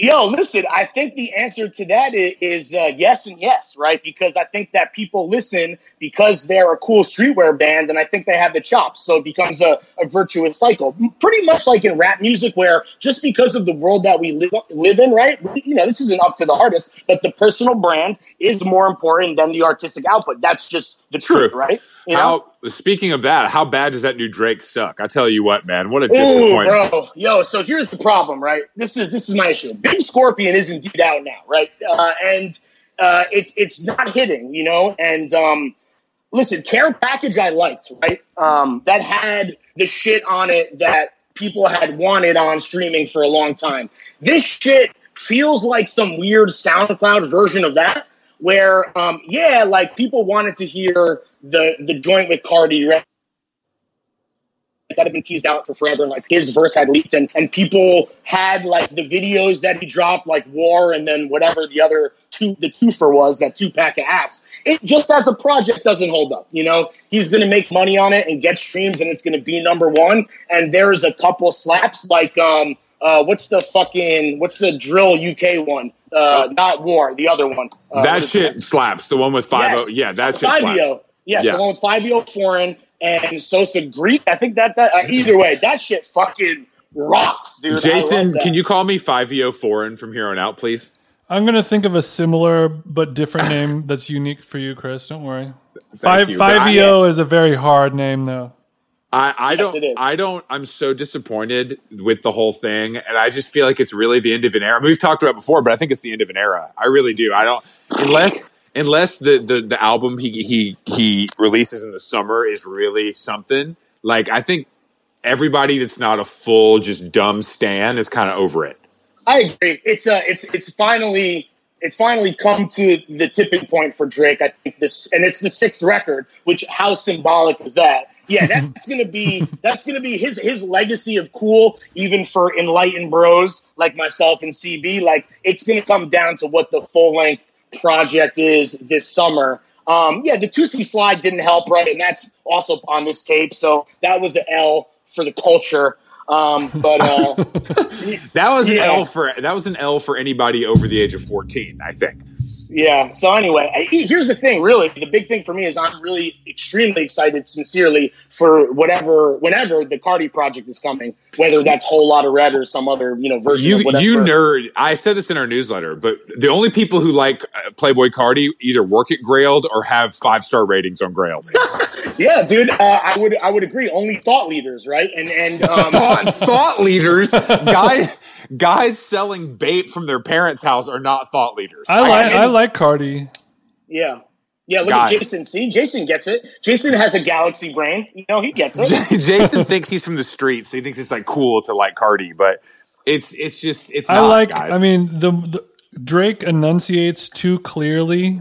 Yo, listen, I think the answer to that is, is uh, yes and yes, right? Because I think that people listen because they're a cool streetwear band, and I think they have the chops. So it becomes a, a virtuous cycle. Pretty much like in rap music, where just because of the world that we live, live in, right? You know, this isn't up to the artist, but the personal brand is more important than the artistic output. That's just the truth,
True.
right? You know?
How speaking of that, how bad does that new Drake suck? I tell you what, man, what a
Ooh,
disappointment.
bro, yo. So here's the problem, right? This is this is my issue. Big Scorpion is indeed out now, right? Uh, and uh, it's it's not hitting, you know. And um, listen, Care Package I liked, right? Um, that had the shit on it that people had wanted on streaming for a long time. This shit feels like some weird SoundCloud version of that, where um, yeah, like people wanted to hear the the joint with Carti, right? that had been teased out for forever. Like his verse had leaked, and, and people had like the videos that he dropped, like War, and then whatever the other two, the twofer was, that two pack of ass. It just as a project doesn't hold up. You know, he's going to make money on it and get streams, and it's going to be number one. And there's a couple slaps like um. Uh, what's the fucking what's the drill UK one? Uh, not war, the other one. Uh,
that shit
it?
slaps. The one with five
Yes.
oh, yeah, that shit
Fivio.
slaps.
Yes,
Yeah.
the one with Fivio Foreign and Sosa Geek. I think that that uh, either way, that shit fucking rocks, dude.
Jason, can you call me Fivio Foreign from here on out, please?
I'm gonna think of a similar but different name that's unique for you, Chris. Don't worry. Five
you,
Fivio is a very hard name though.
I, I
Yes,
don't. I don't I'm so disappointed with the whole thing and I just feel like it's really the end of an era. I mean, we've talked about it before, but I think it's the end of an era. I really do. I don't unless unless the the, the album he he he releases in the summer is really something. Like I think everybody that's not a full just dumb stan is kind of over it.
I agree. It's uh it's it's finally it's finally come to the tipping point for Drake. I think this and it's the sixth record, which how symbolic is that? Yeah, that's gonna be that's gonna be his his legacy of cool, even for enlightened bros like myself and CB. Like it's gonna come down to what the full length project is this summer. Um, yeah, the Toosie Slide didn't help, right? And that's also on this tape. So that was an L for the culture. Um, but uh,
That was an
Yeah.
L for that was an L for anybody over the age of 14, I think.
Yeah. So anyway, I, here's the thing. Really, the big thing for me is I'm really extremely excited, sincerely, for whatever, whenever the Carti project is coming, whether that's Whole Lotta Red or some other, you know, version.
You
of whatever.
you nerd. I said this in our newsletter, but the only people who like uh, Playboi Carti either work at Grailed or have five star ratings on Grailed.
Yeah, dude. Uh, I would I would agree. Only thought leaders, right? And and um,
thought thought leaders, guys guys selling bait from their parents' house are not thought leaders.
I like I like Carti.
yeah. Yeah, look
Guys.
at Jason. See, Jason gets it. Jason has a galaxy brain. You know, he gets it.
Jason thinks he's from the streets, so he thinks it's like cool to like Carti, but it's it's just it's.
I
not,
like.
Guys.
I mean, the, the Drake enunciates too clearly.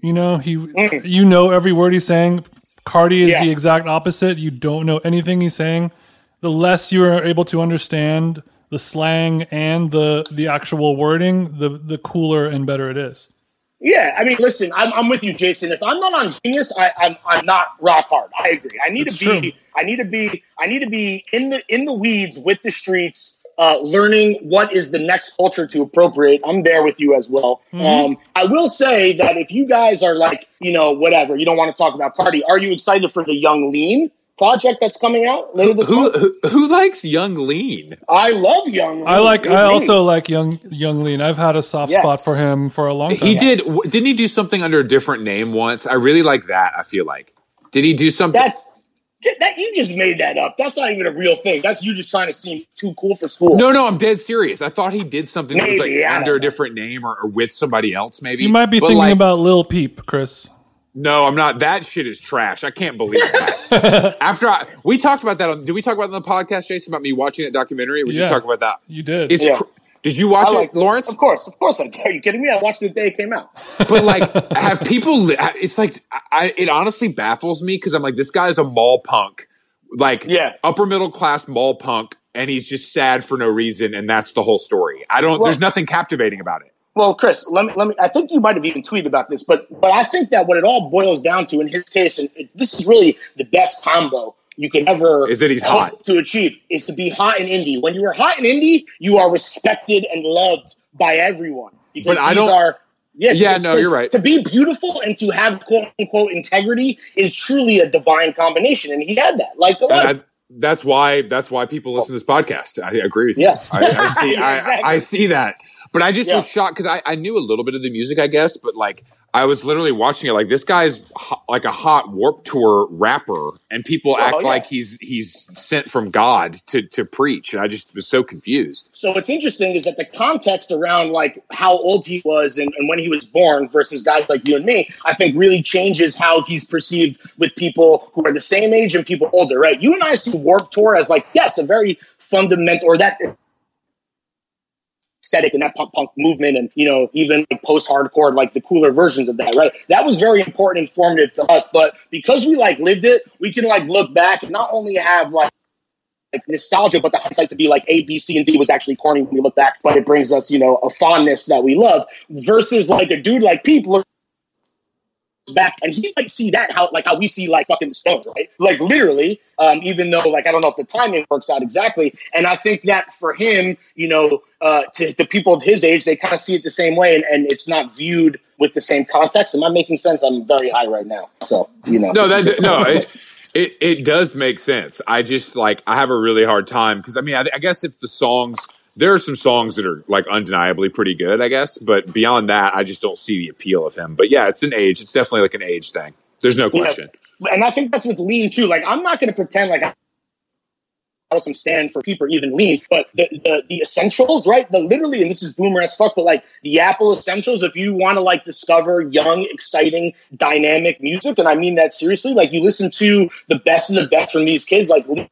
You know, he. Mm. You know every word he's saying. Carti is
Yeah.
the exact opposite. You don't know anything he's saying. The less you are able to understand the slang and the the actual wording, the the cooler and better it is.
Yeah, I mean, listen, I'm, I'm with you, Jason. If I'm not on Genius, I, I'm I'm not rock hard. I agree. I need
It's
to be
true.
I need to be I need to be in the in the weeds with the streets, uh, learning what is the next culture to appropriate. I'm there with you as well.
Mm-hmm.
Um, I will say that if you guys are like, you know, whatever, you don't want to talk about party. are you excited for the Yung Lean project that's coming out later this
who,
month?
who who likes Yung Lean?
I love Yung Lean.
I like.
Good
I
Lean.
also like young Yung Lean. I've had a soft
Yes.
spot for him for a long time.
He did. Didn't he do something under a different name once? I really like that. I feel like. Did he do something?
that's that you just made that up. That's not even a real thing. That's you just trying to seem too cool for school.
no, no, I'm dead serious. I thought he did something that was like
Maybe, I
under a different name or, or with somebody else. Maybe
You might be
But,
thinking
like,
about Lil Peep, Chris.
No, I'm not. That shit is trash. I can't believe that. After I, we talked about that on, did we talk about that on the podcast, Jason, about me watching that documentary? We
Yeah.
just talked about that.
You did.
It's.
Yeah.
Cr- did you watch
I like
it, Lawrence?
Of course, of course. I did. Are you kidding me? I watched it the day it came out.
But like, have people? Li- it's like, I. It honestly baffles me because I'm like, this guy is a mall punk, like,
Yeah.
upper middle class mall punk, and he's just sad for no reason, and that's the whole story. I don't.
Well-
there's nothing captivating about it.
Well, Chris, let me let me. I think you might have even tweeted about this, but but I think that what it all boils down to in his case, and this is really the best combo you could ever
Is that he's hot.
to achieve is to be hot in indie. When you are hot in indie, you are respected and loved by everyone. Because
But I don't-
Are, yeah,
Yeah, no, you're right.
To be beautiful and to have quote unquote integrity is truly a divine combination, and he had that. Like the
And I, that's why that's why people listen to this podcast. I agree with you.
Yes.
I, I see.
Yeah,
I. I see that. But I just
Yeah.
was shocked because I, I knew a little bit of the music, I guess, but like I was literally watching it like this guy's ho- like a hot Warp Tour rapper, and people oh, act
Oh, yeah.
like he's he's sent from God to to preach, and I just was so confused.
So what's interesting is that the context around like how old he was and, and when he was born versus guys like you and me, I think really changes how he's perceived with people who are the same age and people older, right? You and I see Warp Tour as like, yes, a very fundamental or that aesthetic and that punk punk movement and you know even like post hardcore like the cooler versions of that right? That was very important and informative to us but because we like lived it we can like look back and not only have like like nostalgia, but the hindsight to be like A, B, C, and D was actually corny when we look back, but it brings us, you know, a fondness that we love versus like a dude like looks back and he might see that how like how we see like fucking the Stones, right? Like literally, um, even though like I don't know if the timing works out exactly. And I think that for him, you know, uh, to the people of his age, they kind of see it the same way and, and it's not viewed with the same context. Am I making sense? I'm very high right now. So, you know.
No, that no, it, it it does make sense. I just like I have a really hard time because I mean I, I guess if the songs there are some songs that are like undeniably pretty good, I guess, but beyond that, I just don't see the appeal of him. But yeah, it's an age. It's definitely like an age thing. There's no
Yeah.
question.
and I think that's with lean too. Like I'm not going to pretend like I I was some stand for people even lean, but the, the the essentials, right? The literally, and this is boomer as fuck, but like the Apple essentials. If you want to like discover young, exciting, dynamic music, and I mean that seriously, like you listen to the best of the best from these kids, like. Lean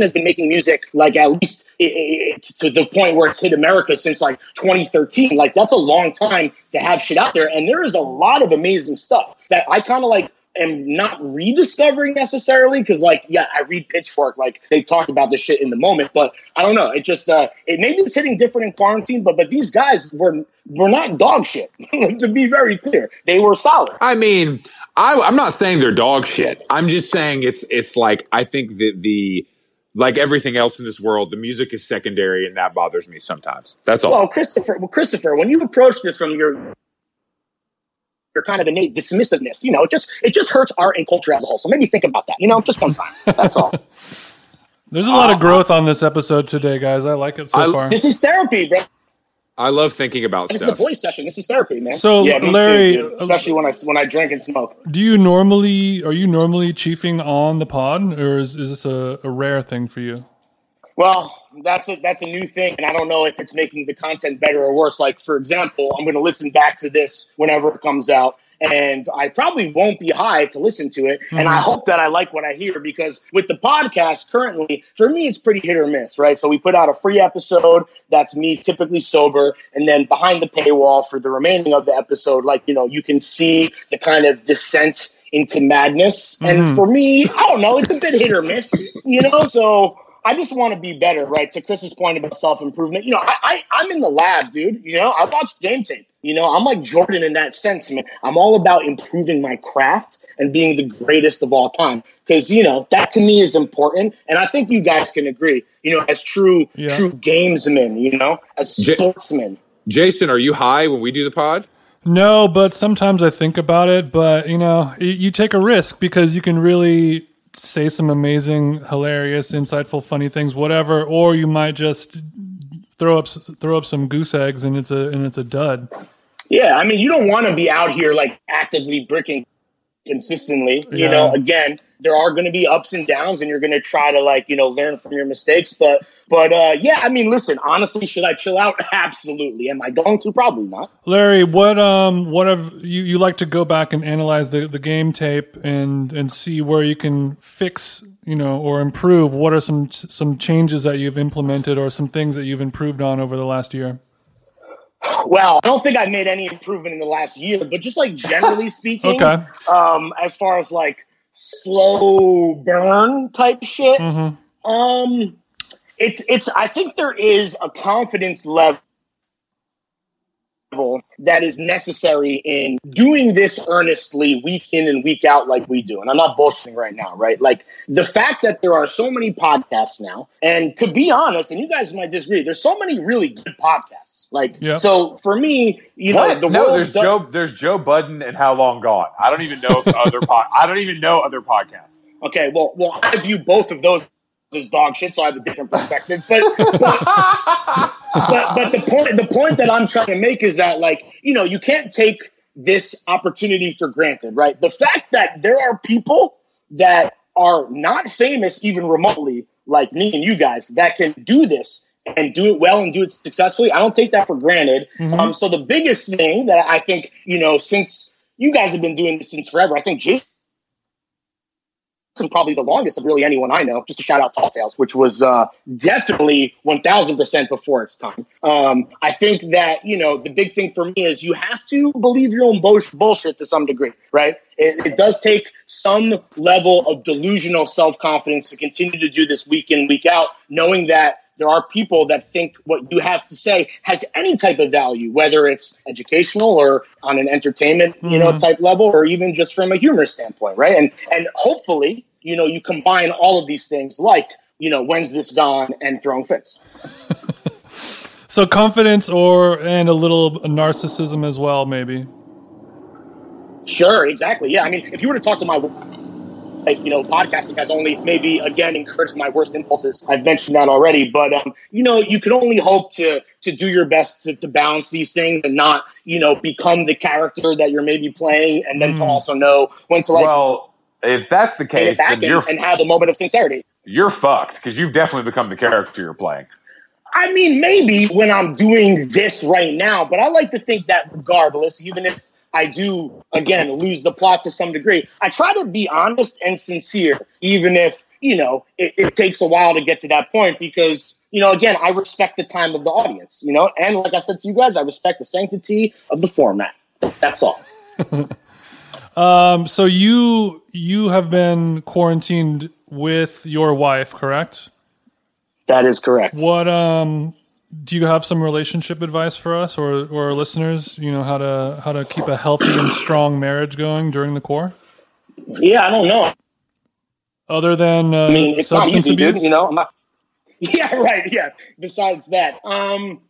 has been making music like at least i- i- i- to the point where it's hit America since like 2013. Like that's a long time to have shit out there, and there is a lot of amazing stuff that I kind of like am not rediscovering necessarily because like yeah i read pitchfork like they talked about this shit in the moment but i don't know it just uh it maybe it's hitting different in quarantine but but these guys were were not dog shit to be very clear they were solid
I mean, I, I'm not saying they're dog shit. I'm just saying it's it's like I think that the like everything else in this world, the music is secondary, and that bothers me sometimes. That's all.
Well, Christopher, well, Christopher, when you approach this from your your kind of innate dismissiveness, you know, it just it just hurts art and culture as a whole. So maybe think about that. You know, just one time. That's all.
There's a lot of uh, growth on this episode today, guys. I like it so
I-
far.
This is therapy, bro.
I love thinking about
This is a voice session. This is therapy, man.
So,
yeah, me too,
Larry-
especially when I when I drink and smoke.
Do you normally are you normally chiefing on the pod, or is, is this a, a rare thing for you?
Well, that's a that's a new thing, and I don't know if it's making the content better or worse. Like, for example, I'm going to listen back to this whenever it comes out, and I probably won't be high to listen to it. And I mm-hmm. hope that I like what I hear because with the podcast currently, for me, it's pretty hit or miss, right? So we put out a free episode that's me typically sober, and then behind the paywall for the remaining of the episode, like you know, you can see the kind of descent into madness. And mm-hmm. for me, I don't know, it's a bit hit or miss, you know. So I just want to be better, right? To Chris's point about self improvement, you know, I, I I'm in the lab, dude. You know, I watch game tape. You know, I'm like Jordan in that sense, man. I'm all about improving my craft and being the greatest of all time. Because you know that to me is important, and I think you guys can agree. You know, as true
Yeah.
true gamesmen, you know, as
J-
sportsmen.
Jason, are you high when we do the pod?
No, but sometimes I think about it. But you know, y- you take a risk because you can really say some amazing, hilarious, insightful, funny things, whatever, or you might just throw up throw up some goose eggs and it's a and it's a dud.
Yeah, I mean, you don't want to be out here like actively bricking consistently. You
Yeah.
know, again, there are going to be ups and downs, and you're going to try to like you know learn from your mistakes. But but uh, yeah, I mean, listen, honestly, should I chill out? Absolutely. Am I going to? Probably not.
Larry, what um what have you you like to go back and analyze the, the game tape and and see where you can fix you know or improve? What are some some changes that you've implemented or some things that you've improved on over the last year?
Well, I don't think I've made any improvement in the last year, but just like generally speaking,
Okay.
um, as far as like slow burn type shit,
Mhm.
um, it's it's. I think there is a confidence level that is necessary in doing this earnestly week in and week out like we do. And I'm not bullshitting right now, right? Like the fact that there are so many podcasts now, and to be honest, and you guys might disagree, there's so many really good podcasts. Like
Yeah.
so for me, you know,
What?
the
no,
world
there's
does-
Joe. There's Joe Budden and How Long Gone. I don't even know if other. Po- I don't even know other podcasts.
Okay, well, well, I view both of those as dog shit, so I have a different perspective. But, but, but, but the point, the point that I'm trying to make is that, like, you know, you can't take this opportunity for granted, right? The fact that there are people that are not famous even remotely, like me and you guys, that can do this and do it well and do it successfully. I don't take that for granted. Um, so the biggest thing that I think, you know, since you guys have been doing this since forever, I think Jason probably the longest of really anyone I know. Just a shout out Tall Tales, which was uh, definitely 1000% before its time. Um, I think that, you know, the big thing for me is you have to believe your own bullshit to some degree, right? It, it does take some level of delusional self confidence to continue to do this week in, week out, knowing that there are people that think what you have to say has any type of value, whether it's educational or on an entertainment, you know, mm-hmm. type level, or even just from a humor standpoint, right? And and hopefully, you know, you combine all of these things, like you know, when's this gone and throwing fits.
So confidence or and a little narcissism as well, maybe.
Sure, exactly. Yeah, I mean, if you were to talk to my like you know, podcasting has only maybe again encouraged my worst impulses. I've mentioned that already, but um, you know, you can only hope to to do your best to, to balance these things and not you know become the character that you're maybe playing, and then to also know when to like
Well, if that's the case, then
and,
you're
and have a moment of sincerity.
you're fucked because you've definitely become the character you're playing.
I mean, maybe when I'm doing this right now, but I like to think that regardless, even if I do, again, lose the plot to some degree, I try to be honest and sincere, even if, you know, it, it takes a while to get to that point because, you know, again, I respect the time of the audience, you know, and like I said to you guys, I respect the sanctity of the format. That's all.
Um, so you you have been quarantined with your wife, correct?
That is correct.
What um do you have some relationship advice for us or or our listeners? You know how to how to keep a healthy and strong marriage going during the core.
Yeah, I don't know.
Other than uh,
I mean, it's not easy,
abuse?
dude. You know, I'm not. Yeah, right. Yeah. Besides that, um,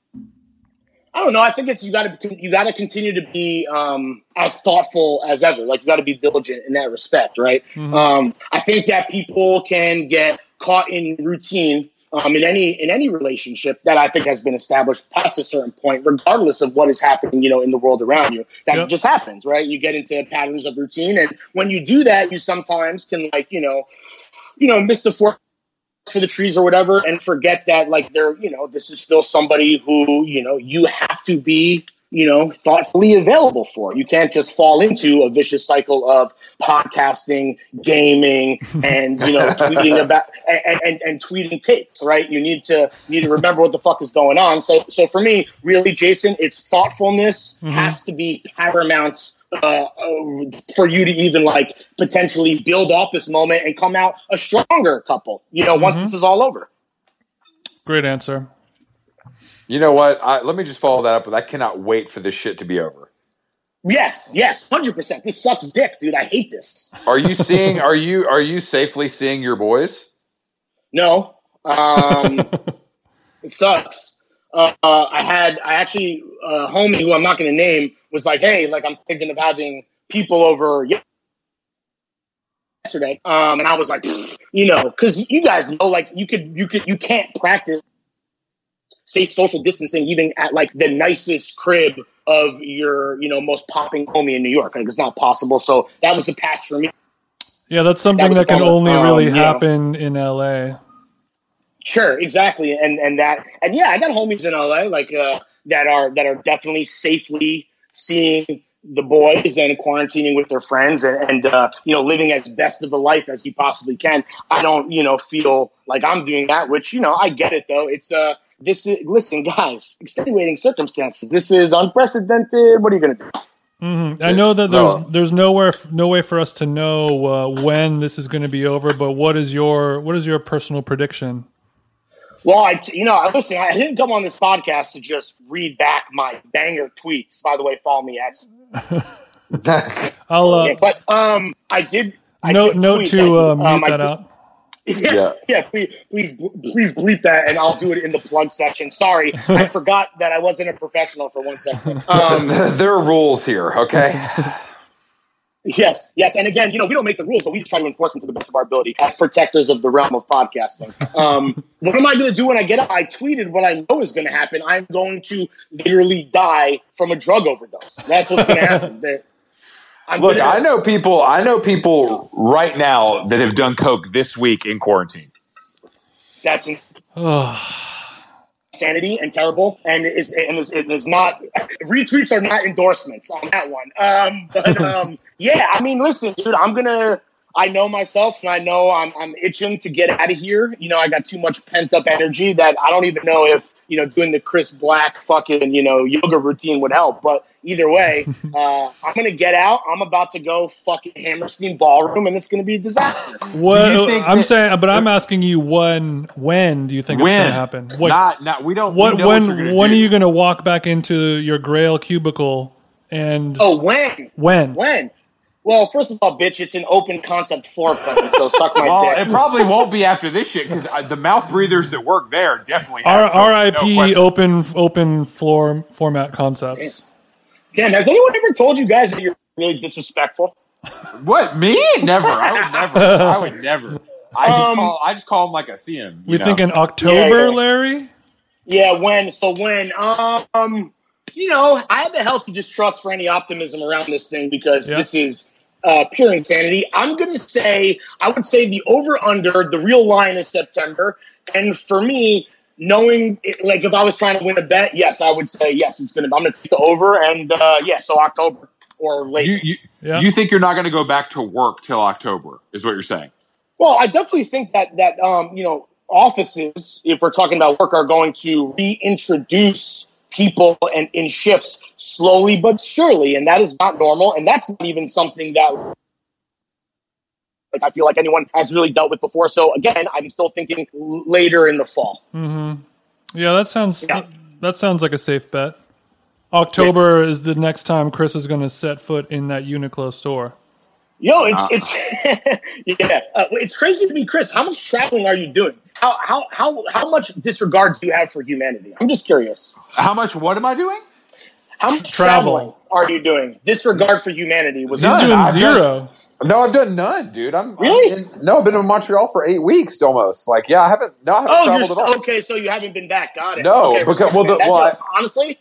I don't know. I think it's you got to you got to continue to be um, as thoughtful as ever. Like you got to be diligent in that respect, right?
Mhm.
Um, I think that people can get caught in routine um, in any in any relationship that I think has been established past a certain point, regardless of what is happening, you know, in the world around you. That
Yep.
just happens, right? You get into patterns of routine, and when you do that, you sometimes can like you know, you know, miss the fork for the trees or whatever and forget that like they're you know this is still somebody who you know you have to be you know thoughtfully available for you can't just fall into a vicious cycle of podcasting gaming and you know tweeting about and, and, and tweeting tapes right you need to you need to remember what the fuck is going on so so for me really jason it's thoughtfulness
Mhm.
has to be paramount uh, for you to even like potentially build off this moment and come out a stronger couple. You know, once
Mhm.
this is all over.
Great answer.
You know what? I, let me just follow that up with I cannot wait for this shit to be over.
Yes, yes, hundred percent. This sucks dick, dude. I hate this.
Are you seeing? are you are you safely seeing your boys?
No, um, it sucks. Uh, uh, I had I actually a homie who I'm not going to name was like, hey, like I'm thinking of having people over yesterday, um, and I was like, you know, because you guys know, like you could you could you can't practice safe social distancing even at like the nicest crib of your you know most popping homie in New York. Like it's not possible. So that was a pass for me.
Yeah, that's something
was
that can only
Um,
really happen in LA.
Sure, exactly, and and that and yeah, I got homies in LA like uh, that are that are definitely safely seeing the boys and quarantining with their friends and, and uh, you know living as best of a life as you possibly can. I don't you know feel like I'm doing that, which you know I get it though. It's uh this is listen guys, extenuating circumstances. This is unprecedented. What are you gonna do?
hmm I know that there's
No.
there's nowhere no way for us to know uh, when this is going to be over. But what is your what is your personal prediction?
Well, I, you know, I listen. I didn't come on this podcast to just read back my banger tweets. By the way, follow me at.
I'll uh,
but um, I did. I
note
did
note to uh, mute
um, I
that
did-
out.
Yeah,
Yeah.
yeah. Please, please, please bleep that, and I'll do it in the plug section. Sorry, I forgot that I wasn't a professional for one second. Um,
there are rules here, okay?
yes, yes, and again, you know, we don't make the rules, but we try to enforce them to the best of our ability as protectors of the realm of podcasting. Um, what am I going to do when I get out? I tweeted what I know is going to happen. I'm going to literally die from a drug overdose. That's what's going to happen. I'm
Look,
gonna-
I know people. I know people right now that have done coke this week in quarantine.
that's insanity and terrible, and it is and is, it is not retweets are not endorsements on that one. Um, but um, yeah, I mean, listen, dude, I'm gonna. I know myself, and I know I'm I'm itching to get out of here. You know, I got too much pent up energy that I don't even know if you know doing the Chris Black fucking you know yoga routine would help. But either way, uh, I'm gonna get out. I'm about to go fucking Hammerstein Ballroom, and it's gonna be a disaster.
what
Do you think
I'm
that-
saying, but I'm asking you when when do you think it's going to happen? What
Not, not. We don't.
what
we know
when
what you're gonna
when
do.
are you going to walk back into your Grail cubicle and
Oh, when?
when?
When? Well, first of all, bitch, it's an open concept floor plan, so suck my
Well,
dick.
it probably won't be after this shit because the mouth breathers that work there definitely.
R- RIP
no
open open floor format concepts.
Damn, has anyone ever told you guys that you're really disrespectful?
What me? Never. I would never. I would never. I just
Um,
call. I just call him like I see him. you
We
know?
think in October,
Yeah, yeah.
Larry?
Yeah, when? So when? Um, you know, I have a healthy distrust for any optimism around this thing because
Yeah.
this is uh, pure insanity. I'm gonna say, I would say the over under, the real line is September, and for me. Knowing, it, like, if I was trying to win a bet, yes, I would say yes. It's gonna. I'm gonna take the over, and uh, yeah, so October or late.
You you,
Yeah.
you think you're not going to go back to work till October? Is what you're saying?
Well, I definitely think that that um, you know offices, if we're talking about work, are going to reintroduce people and in shifts slowly but surely, and that is not normal, and that's not even something that like I feel like anyone has really dealt with before. So again, I'm still thinking later in the fall.
hmm Yeah, that sounds
Yeah.
that sounds like a safe bet. October is the next time Chris is going to set foot in that Uniqlo store.
Yo, it's it's yeah, uh, it's crazy to me, Chris. How much traveling are you doing? How how how how much disregard do you have for humanity? I'm just curious.
How much? What am I doing?
How much
Travel.
traveling are you doing? Disregard for humanity was
He's
None.
doing
I've
zero.
No, I've done none, dude. I'm
Really?
I'm in- no, I've been in Montreal for eight weeks almost. Like, yeah, I haven't. No, I haven't
Oh, you're
traveled at all.
okay. So you haven't been back. Got it.
No,
okay,
because- well, the-. Well,
does- honestly,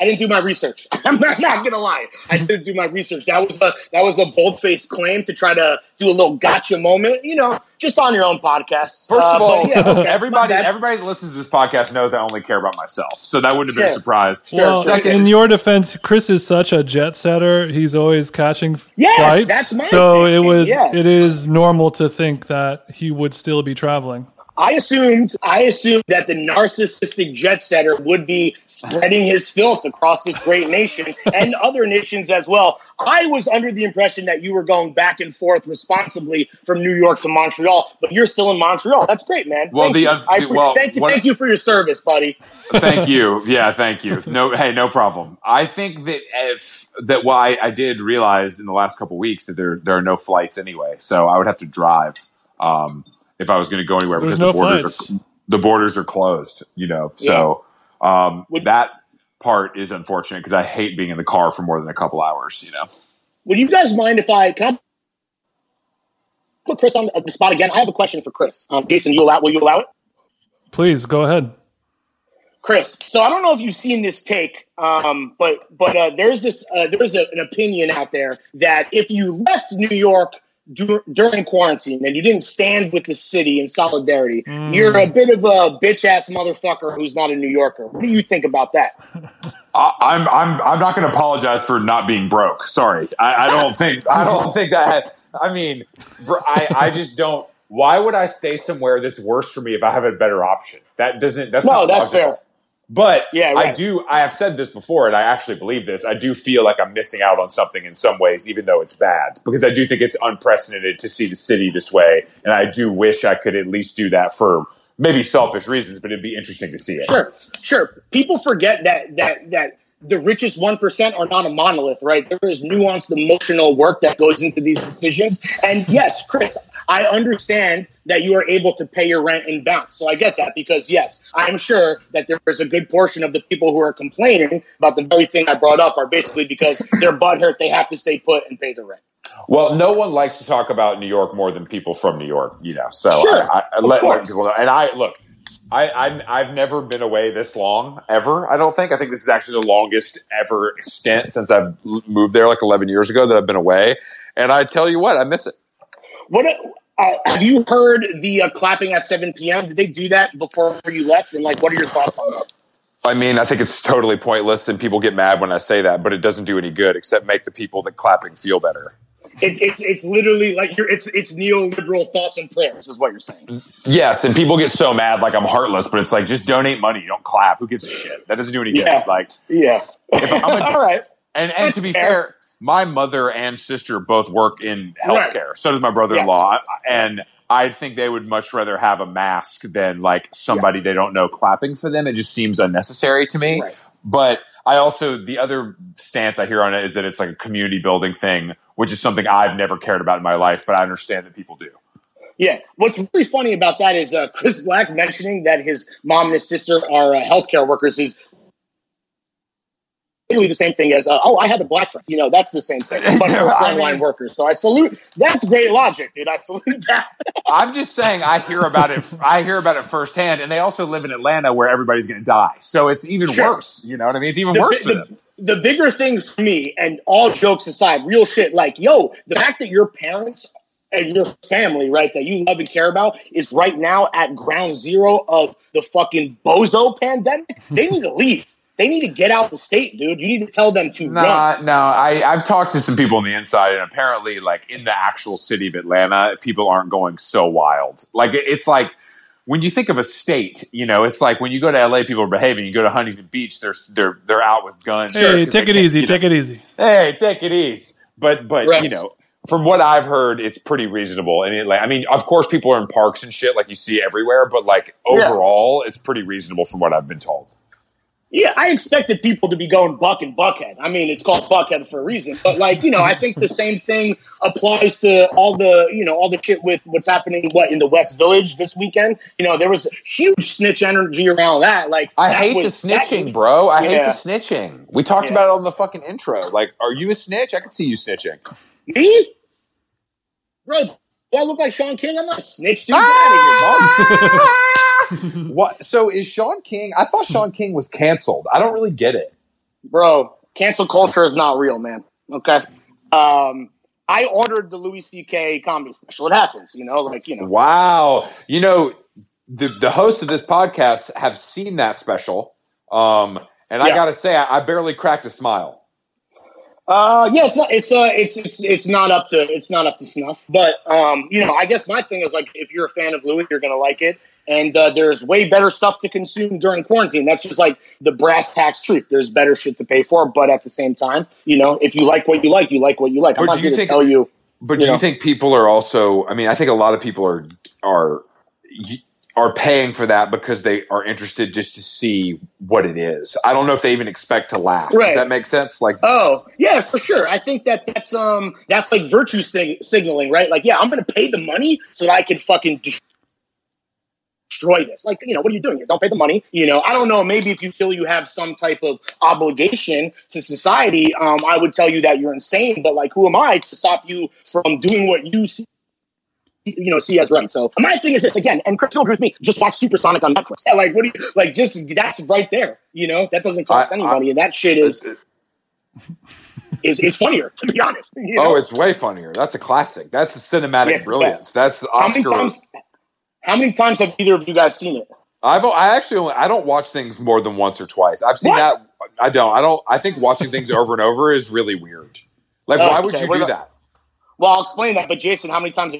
I didn't do my research. I'm not, not gonna lie. I didn't do my research. That was a that was a bold faced claim to try to do a little gotcha moment. You know, just on your own podcast.
First
Uh,
of all,
yeah, okay,
everybody everybody that listens to this podcast knows I only care about myself, so that wouldn't have been a
Sure.
surprise.
Well,
sure.
in your defense, Chris is such a jet setter. He's always catching
Yes,
flights.
that's my
so
thing,
it was
yes.
it is normal to think that he would still be traveling.
I assumed I assumed that the narcissistic jet setter would be spreading his filth across this great nation and other nations as well. I was under the impression that you were going back and forth responsibly from New York to Montreal, but you're still in Montreal. That's great, man.
Well,
thank
the
you.
oth-
I
well,
thank you,
what-
thank you for your service, buddy.
thank you. Yeah, thank you. No, hey, no problem. I think that if that why I did realize in the last couple weeks that there there are no flights anyway, so I would have to drive um, if I was going to go anywhere
There's
because
no
the borders
flights.
are the borders are closed. You know, so um,
Would-
that part is unfortunate because I hate being in the car for more than a couple hours. You know.
Would you guys mind if I can I put Chris on the spot again? I have a question for Chris. Um, Jason, you allow? Will you allow it?
Please go ahead.
Chris. So I don't know if you've seen this take, um, but but uh, there's this uh, there's a, an opinion out there that if you left New York dur- during quarantine and you didn't stand with the city in solidarity, mm. you're a bit of a bitch ass motherfucker who's not a New Yorker. What do you think about that?
I, I'm I'm I'm not going to apologize for not being broke. Sorry, I, I don't think I don't think that. I mean, I I just don't. Why would I stay somewhere that's worse for me if I have a better option? That doesn't. That's
No,
not
that's
logical.
fair.
But
Yeah,
I do. I have said this before, and I actually believe this. I do feel like I'm missing out on something in some ways, even though it's bad, because I do think it's unprecedented to see the city this way, and I do wish I could at least do that for maybe selfish reasons, but it'd be interesting to see it.
Sure, sure. People forget that that that the richest one percent are not a monolith, right? There is nuanced emotional work that goes into these decisions. And yes, Chris, I understand that you are able to pay your rent and bounce. So I get that because yes, I'm sure that there is a good portion of the people who are complaining about the very thing I brought up are basically because they're butthurt they have to stay put and pay the rent.
Well, no one likes to talk about New York more than people from New York, you know. So
Sure,
I, I, I let, let people know. And I look, I, I I've never been away this long ever. I don't think. I think this is actually the longest ever stint since I've moved there like 11 years ago that I've been away. And I tell you what, I miss it.
What uh, have you heard the uh, clapping at 7 p.m.? Did they do that before you left? And like, what are your thoughts on that?
I mean, I think it's totally pointless, and people get mad when I say that, but it doesn't do any good except make the people that clapping feel better.
It's it's it's literally like you're it's it's neoliberal thoughts and prayers is what you're saying.
Yes, and people get so mad like I'm heartless, but it's like just donate money, don't clap. Who gives a shit? That doesn't do any good.
Yeah.
Like,
Yeah. All right.
And and
That's
to be
fair.
fair, my mother and sister both work in healthcare. So does my brother-in-law, and I think they would much rather have a mask than like somebody they don't know clapping for them. It just seems unnecessary to me.
Right.
But I also the other stance I hear on it is that it's like a community building thing, which is something I've never cared about in my life, but I understand that people do.
Yeah. What's really funny about that is uh, Chris Black mentioning that his mom and his sister are uh, healthcare workers is literally the same thing as uh, oh I have a black friend. You know that's the same thing, but for
I
frontline workers. So I salute. That's great logic, dude. I salute that.
I'm just saying I hear about it I hear about it firsthand and they also live in Atlanta where everybody's going to die. So it's even
Sure.
worse, you know what I mean? It's even
the,
worse for
the,
them.
the bigger thing for me, and all jokes aside, real shit, like, yo, the fact that your parents and your family, right, that you love and care about is right now at ground zero of the fucking bozo pandemic, they need to leave. They need to get out the state, dude. You need to tell them to run.
No. I, I've talked to some people on the inside, and apparently, like in the actual city of Atlanta, people aren't going so wild. Like it's like when you think of a state, you know, it's like when you go to LA, people are behaving. You go to Huntington Beach, they're they're they're out with guns.
Hey, take it easy. Take it easy.
Hey, take it easy. But but
Right.
you know, from what I've heard, it's pretty reasonable. And it, like, I mean, of course, people are in parks and shit like you see everywhere. But like
Yeah.
overall, it's pretty reasonable from what I've been told.
Yeah, I expected people to be going buck and buckhead. I mean, it's called buckhead for a reason. But like, you know, I think the same thing applies to all the, you know, all the shit with what's happening what in the West Village this weekend. You know, there was huge snitch energy around that. Like,
I
that
hate
was-
the snitching,
was-
bro. I hate the snitching. We talked
Yeah.
about it on the fucking intro. Like, are you a snitch? I can see you snitching.
Me, bro. Do I look like Shaun King? I'm not a snitch, dude. Get out of here, dog.
what? So is Shaun King? I thought Shaun King was canceled. I don't really get it.
bro. Cancel culture is not real, man. Okay. Um, I ordered the Louis C.K. comedy special. It happens, you know, like you know.
Wow. You know, the the hosts of this podcast have seen that special. Um, and I gotta say, I, I barely cracked a smile.
Uh, yeah, it's not, it's uh, it's it's it's not up to it's not up to snuff. But um, you know, I guess my thing is like, if you're a fan of Louis, you're gonna like it. And uh, there's way better stuff to consume during quarantine. That's just like the brass tacks truth. There's better shit to pay for, but at the same time, you know, if you like what you like, you like what you like. I'm
But
not
do you
to
think-
tell you.
But
You
do you think people are also? I mean, I think a lot of people are are are paying for that because they are interested just to see what it is. I don't know if they even expect to laugh. Does that make sense? Like,
Oh yeah, for sure. I think that that's um that's like virtue sig- signaling, right? Like, yeah, I'm going to pay the money so that I can fucking des- destroy this. Like, you know, what are you doing here? Don't pay the money. You know, I don't know. Maybe if you feel you have some type of obligation to society, um, I would tell you that you're insane. But like, who am I to stop you from doing what you see? You know, see as right. So my thing is this again, and Chris, you'll agree with me. Just watch Supersonic on Netflix. Yeah, Like, what do you like? Just that's right there. You know, that doesn't cost
I-
any money, and that shit is is, is funnier to be honest. you know?
oh, it's way funnier. That's a classic. That's a cinematic
the
brilliance. That's
how many
Oscar.
times? How many times have either of you guys seen it?
I've I actually only, I don't watch things more than once or twice. I've seen
What?
that. I don't. I don't. I think watching things over and over is really weird. Like,
Oh,
why would
okay.
you
What
do
about-
that?
Well, I'll explain that. But Jason, how many times?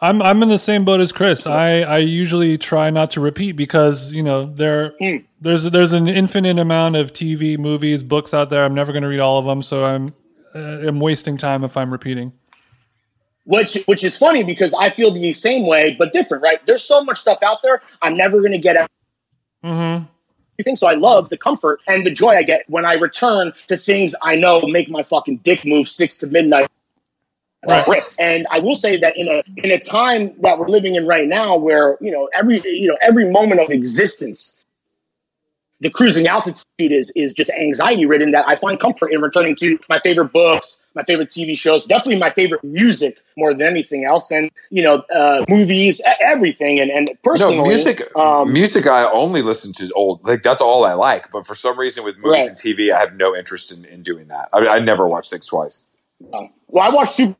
I'm I'm in the same boat as Chris. I, I usually try not to repeat because you know there
Hmm.
there's there's an infinite amount of TV, movies, books out there. I'm never going to read all of them, so I'm uh, I'm wasting time if I'm repeating.
Which which is funny because I feel the same way, but different, right? There's so much stuff out there. I'm never going to get
Mm-hmm.
everything. So I love the comfort and the joy I get when I return to things I know make my fucking dick move six to midnight.
Right.
And I will say that in a in a time that we're living in right now, where you know every you know every moment of existence, the cruising altitude is is just anxiety ridden. That I find comfort in returning to my favorite books, my favorite TV shows, definitely my favorite music more than anything else, and you know uh, movies, everything. And and personally,
No, music.
um,
music. I only listen to old. Like that's all I like. But for some reason, with movies
Right.
and TV, I have no interest in, in doing that. I, mean, I never watch things twice.
Um, well, I watched Super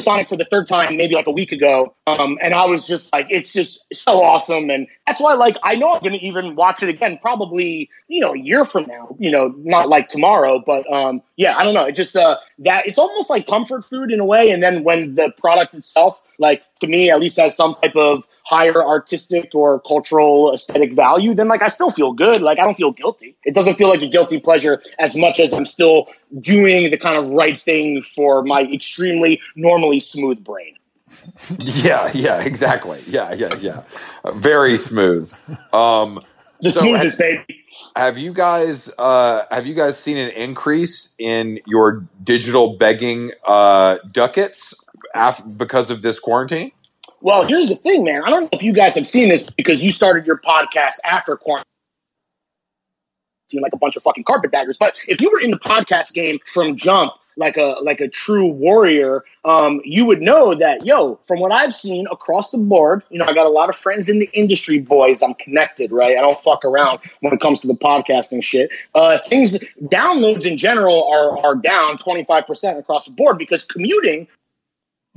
Sonic for the third time maybe like a week ago, um, and I was just like, it's just so awesome, and that's why like I know I'm going to even watch it again, probably you know a year from now, you know, not like tomorrow, but um, yeah, I don't know, it just uh, that it's almost like comfort food in a way, and then when the product itself, like to me at least, has some type of higher artistic or cultural aesthetic value, then like I still feel good. Like I don't feel guilty. It doesn't feel like a guilty pleasure as much as I'm still doing the kind of right thing for my extremely normally smooth brain.
Yeah, yeah, exactly. Yeah, yeah, yeah. Very smooth. Um,
The
So,
smoothest, baby.
have you guys uh, have you guys seen an increase in your digital begging uh, ducats af- because of this quarantine?
Well, here's the thing, man. I don't know if you guys have seen this because you started your podcast after quarantine. Like a bunch of fucking carpetbaggers, but if you were in the podcast game from jump, like a like a true warrior, um, you would know that yo. From what I've seen across the board, you know, I got a lot of friends in the industry, boys. I'm connected, right? I don't fuck around when it comes to the podcasting shit. Uh, things downloads in general are are down 25 percent across the board because commuting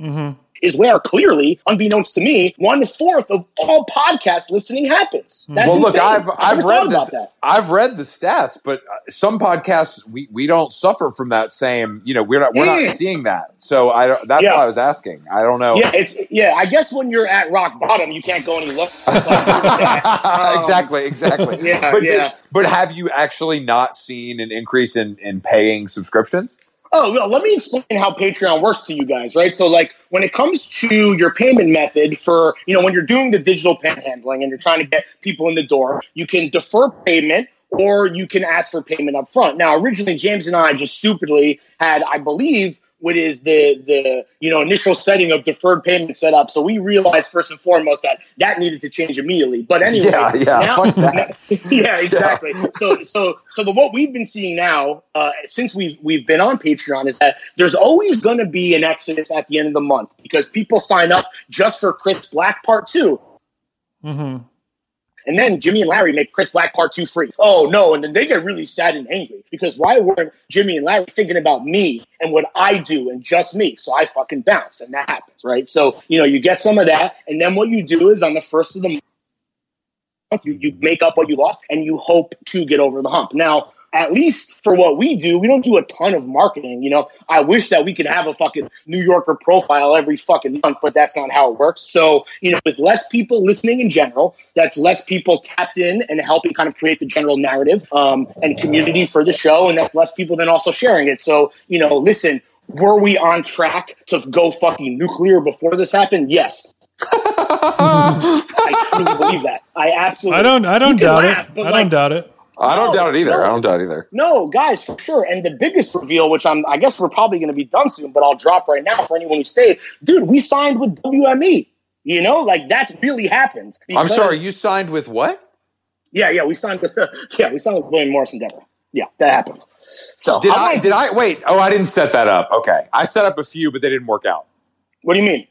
Mm-hmm.
is where clearly, unbeknownst to me, one fourth of all podcast listening happens. That's
well, look,
insane.
I've
I
I've read this.
about that.
I've read the stats, but uh, some podcasts we, we don't suffer from that same. You know, we're not we're not
Mm.
seeing that. So I that's
Yeah.
why I was asking. I don't know.
Yeah, it's yeah. I guess when you're at rock bottom, you can't go any lower. So I agree with that. Um,
exactly, exactly.
yeah,
but did-
yeah.
but have you actually not seen an increase in in paying subscriptions?
Oh, well, let me explain how Patreon works to you guys, right? So, like, when it comes to your payment method for, you know, when you're doing the digital panhandling and you're trying to get people in the door, you can defer payment or you can ask for payment up front. Now, originally, James and I just stupidly had, I believe, what is the the you know initial setting of deferred payment set up. So we realized first and foremost that that needed to change immediately. But anyway,
Yeah, yeah,
now-
fuck that.
yeah, exactly. So so so the what we've been seeing now uh, since we've we've been on Patreon is that there's always going to be an exodus at the end of the month because people sign up just for Chris Black Part Two.
hmm
And then Jimmy and Larry make Chris Black Part 2 free. Oh, no. And then they get really sad and angry because why weren't Jimmy and Larry thinking about me and what I do and just me? So I fucking bounce and that happens, right? So, you know, you get some of that. And then what you do is on the first of the month, you, you make up what you lost and you hope to get over the hump. Now, at least for what we do, we don't do a ton of marketing. You know, I wish that we could have a fucking New Yorker profile every fucking month, but that's not how it works. So, you know, with less people listening in general, that's less people tapped in and helping kind of create the general narrative um, and community for the show. And that's less people then also sharing it. So, you know, listen, were we on track to go fucking nuclear before this happened? Yes. I truly believe that. I absolutely
I don't. I don't doubt
laugh,
it. I
like,
don't doubt it.
I don't
No,
doubt it either.
no.
I don't doubt it either.
No, guys, for sure. And the biggest reveal, which I'm, I guess we're probably going to be done soon, but I'll drop right now for anyone who stayed. Dude, we signed with WME. You know, like that really happened.
I'm sorry, you signed with what?
Yeah, yeah, we signed with, yeah, we signed with William Morris Endeavor. Yeah, that happened. So
Did
I'm
I did I wait? Oh, I didn't set that up. Okay. I set up a few, but they didn't work out.
What do you mean?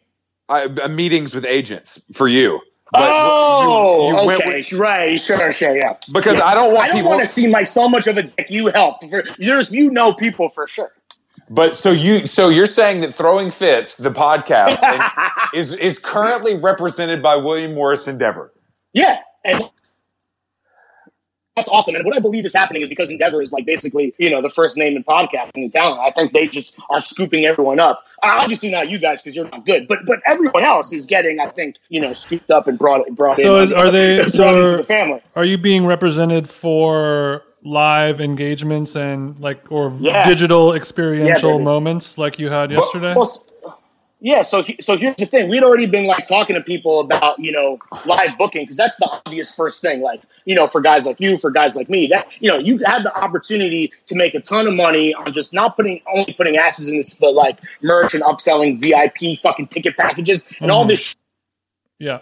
I, uh, meetings with agents for you. But
oh,
you- you
okay,
with-
right, sure, sure, yeah.
because
Yeah.
I don't want
I don't
people.
want to see my so much of a dick. You helped. For, there's, you know, people for sure.
But so you so you're saying that throwing fits the podcast is is currently represented by William Morris Endeavor.
Yeah, and that's awesome. And what I believe is happening is because Endeavor is like basically, you know, the first name in podcasting in town. I think they just are scooping everyone up. Uh, Obviously not you guys because you're not good, but but everyone else is getting, I think, you know, scooped up and brought brought
So
in.
is- are they- so are-
the family?
Are you being represented for live engagements and like or
Yes.
digital experiential
baby.
moments like you had yesterday?
Well, s- yeah. So so here's the thing: we'd already been like talking to people about you know live booking because that's the obvious first thing. Like you know, for guys like you, for guys like me, that you know, you had the opportunity to make a ton of money on just not putting only putting asses in this, but like merch and upselling VIP fucking ticket packages and all
Mhm.
this
yeah.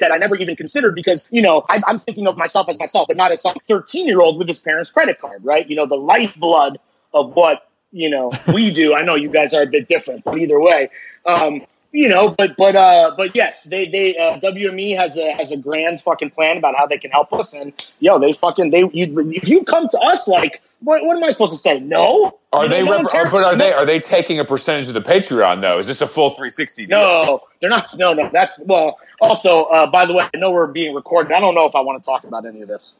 that I never even considered because you know I, I'm thinking of myself as myself, but not as some 13 year old with his parents' credit card, right? You know, the lifeblood of what you know we do. I know you guys are a bit different, but either way, um, you know, but but uh, but yes, they they uh, WME has a has a grand fucking plan about how they can help us, and yo, they fucking they you, if you come to us like. What, what am I supposed to say? No.
Are
You
they? Rep-
cares.
but are
No.
they? Are they taking a percentage of the Patreon though? Is this a full 360? Deal?
No, they're not. No, no. That's well. Also, uh, by the way, I know we're being recorded. I don't know if I want to talk about any of this.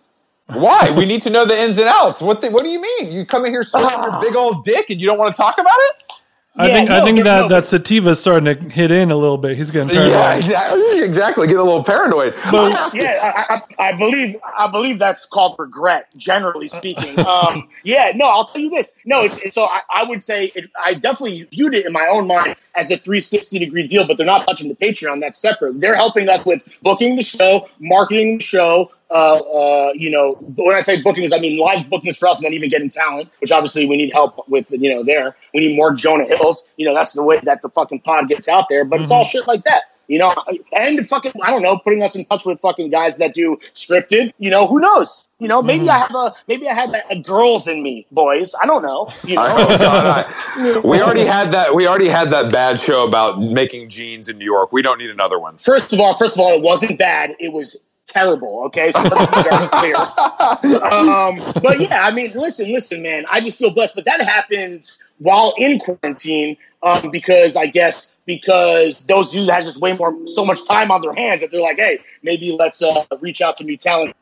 Why? We need to know the ins and outs. What? The, what do you mean? You come in here swinging your big old dick and you don't want to talk about it?
I
Yeah,
think I think
no,
that
no.
that sativa's starting to hit in a little bit. He's getting paranoid.
Yeah, exactly. Exactly. Get a little paranoid. I'm asking-
Yeah, I, I, I believe I believe that's called regret, generally speaking. Um, yeah, no, I'll tell you this. No, it's, it's so I, I would say it, I definitely viewed it in my own mind as a 360 degree deal, but they're not touching the Patreon. That's separate. They're helping us with booking the show, marketing the show. Uh, uh, you know, when I say bookings, I mean live bookings for us, and then even getting talent, which obviously we need help with. You know, there we need more Jonah Hills. You know, that's the way that the fucking pod gets out there. But it's all shit like that. You know, and fucking, I don't know, putting us in touch with fucking guys that do scripted. You know, who knows? You know, maybe I have a, maybe I have a, a girls in me, boys. I don't know. You know,
Oh, God, I- we already had that. We already had that bad show about making jeans in New York. We don't need another one.
first of all, first of all, it wasn't bad. It was terrible. Okay, so clear. Um, but yeah, I mean, listen, listen, man. I just feel blessed. But that happened while in quarantine um, because I guess because those dudes has just way more, so much time on their hands that they're like, hey, maybe let's uh, reach out to new talent.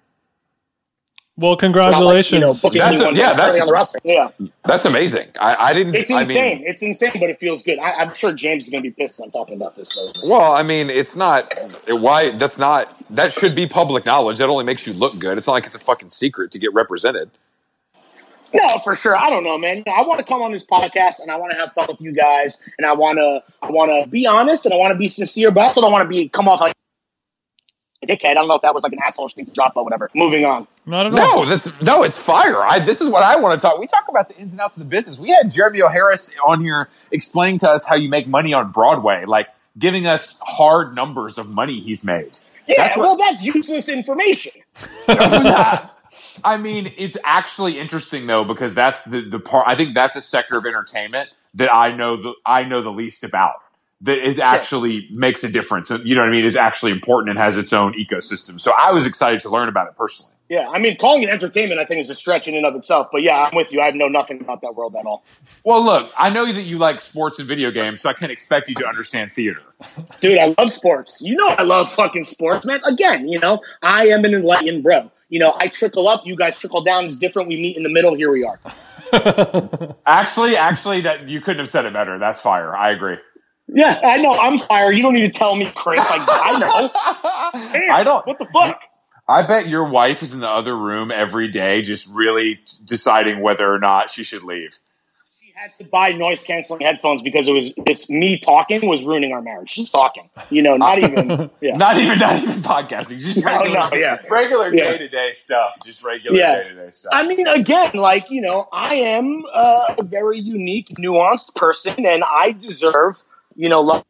Well,
Not like,
congratulations.
you know,
That's a- yeah,
that's
that's-
on the roster. Yeah,
That's amazing. I, I didn't.
it's
I
insane.
mean,
it's insane, but it feels good. I, I'm sure James is going to be pissed. I'm talking about this. But
well, I mean, it's not. Why? That's not. That should be public knowledge. That only makes you look good. It's not like it's a fucking secret to get represented.
No, for sure. I don't know, man. I want to come on this podcast and I want to have fun with you guys, and I want to, I want to be honest and I want to be sincere, but I also don't want to be come off like a dickhead. I don't know if that was like an asshole thing to drop, but whatever. Moving on.
Not at all.
No, this no, it's fire. I, this is what I want to talk. We talk about the ins and outs of the business. We had Jeremy O. Harris on here explaining to us how you make money on Broadway, like giving us hard numbers of money he's made.
Yeah,
That's what-
well, that's useless information.
I mean, it's actually interesting though because that's the the part. I think that's a sector of entertainment that I know the I know the least about. That is actually makes a difference. You know what I mean? Is actually important and has its own ecosystem. So I was excited to learn about it personally.
Yeah, I mean, calling it entertainment, I think, is a stretch in and of itself. But yeah, I'm with you. I know nothing about that world at all.
Well, look, I know that you like sports and video games, so I can't expect you to understand theater.
Dude, I love sports. You know, I love fucking sports, man. Again, you know, I am an enlightened bro. You know, I trickle up, you guys trickle down. It's different. We meet in the middle. Here we are.
Actually, actually, that you couldn't have said it better. That's fire. I agree.
Yeah, I know. I'm fire. You don't need to tell me, Chris. Like, I know. Damn,
I don't-
What the fuck?
I bet your wife is in the other room every day, just really t- deciding whether or not she should leave.
She had to buy noise canceling headphones because it was this me talking was ruining our marriage. She's talking. You know, not even. Yeah.
Not even, not even podcasting. Just
No,
regular,
no, yeah.
regular day to day stuff. Just regular day to day stuff.
I mean, again, like, you know, I am uh, a very unique, nuanced person, and I deserve, you know, love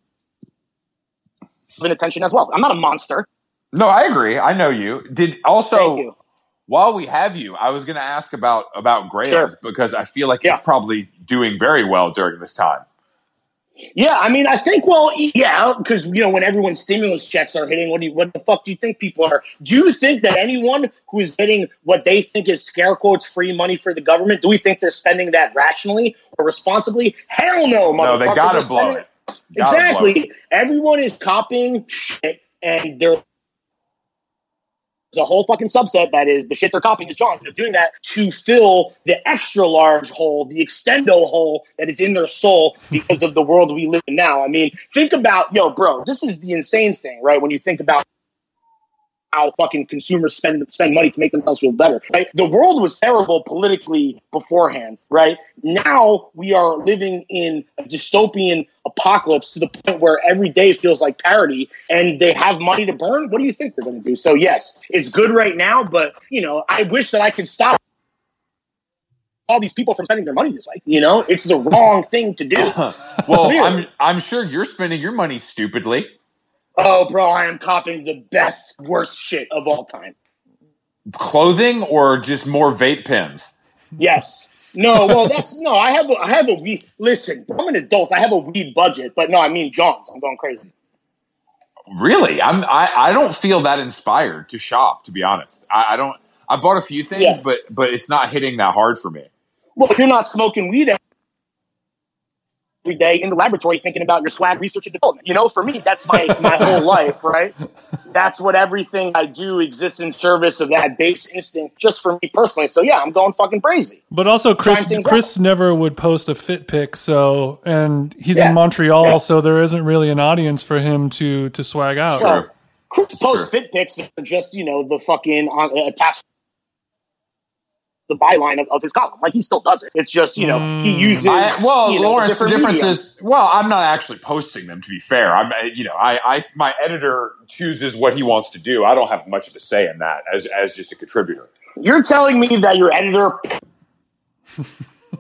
and attention as well. I'm not a monster.
No, I agree. I know you. Did also
you.
while we have you, I was going to ask about about Grailed
Sure.
because I feel like
Yeah.
it's probably doing very well during this time.
Yeah, I mean, I think, well, yeah, because, you know, when everyone's stimulus checks are hitting, what, do you, what the fuck do you think people are? Do you think that anyone who is getting what they think is scare quotes free money for the government, do we think they're spending that rationally or responsibly? Hell no,
No, they
motherfucker.
gotta blow it. Gotta blow it.
Exactly. Everyone is copying shit, and there's a whole fucking subset that is the shit they're copying is John's. They're doing that to fill the extra large hole, the extendo hole that is in their soul because of the world we live in now. I mean, think about, yo, bro, this is the insane thing, right? When you think about how fucking consumers spend spend money to make themselves feel better. Right? The world was terrible politically beforehand, right? Now we are living in a dystopian apocalypse to the point where every day feels like parody and they have money to burn. What do you think they're gonna do? So yes, it's good right now, but you know, I wish that I could stop all these people from spending their money this way. You know, it's the wrong thing to do.
Well. I'm I'm sure you're spending your money stupidly.
Oh, bro, I am copying the best, worst shit of all time.
Clothing or just more vape pens?
Yes. No, well, that's no. I have a, I have a weed. Listen, I'm an adult. I have a weed budget, but no, I mean John's. I'm going crazy.
Really? I'm I, I don't feel that inspired to shop, to be honest. I, I don't I bought a few things,
Yeah.
but but it's not hitting that hard for me.
Well, you're not smoking weed every day in the laboratory thinking about your swag research and development. You know, for me, that's my my whole life, right? That's what everything I do exists in service of that base instinct, just for me personally. So yeah, I'm going fucking crazy.
But also, Chris
Trying things
Chris never would post a fit pic, so and he's
Yeah.
in Montreal,
Yeah.
so there isn't really an audience for him to to swag out.
Well,
True.
Chris posts fit pics that are just you know the fucking on, uh, attached the byline of, of his column. Like he still does it. It's just you know he uses.
I, well,
you know,
Lawrence, the difference
medium.
is, well, I'm not actually posting them. To be fair, I'm, uh, you know, I, I, my editor chooses what he wants to do. I don't have much of a say in that as, as just a contributor.
You're telling me that your editor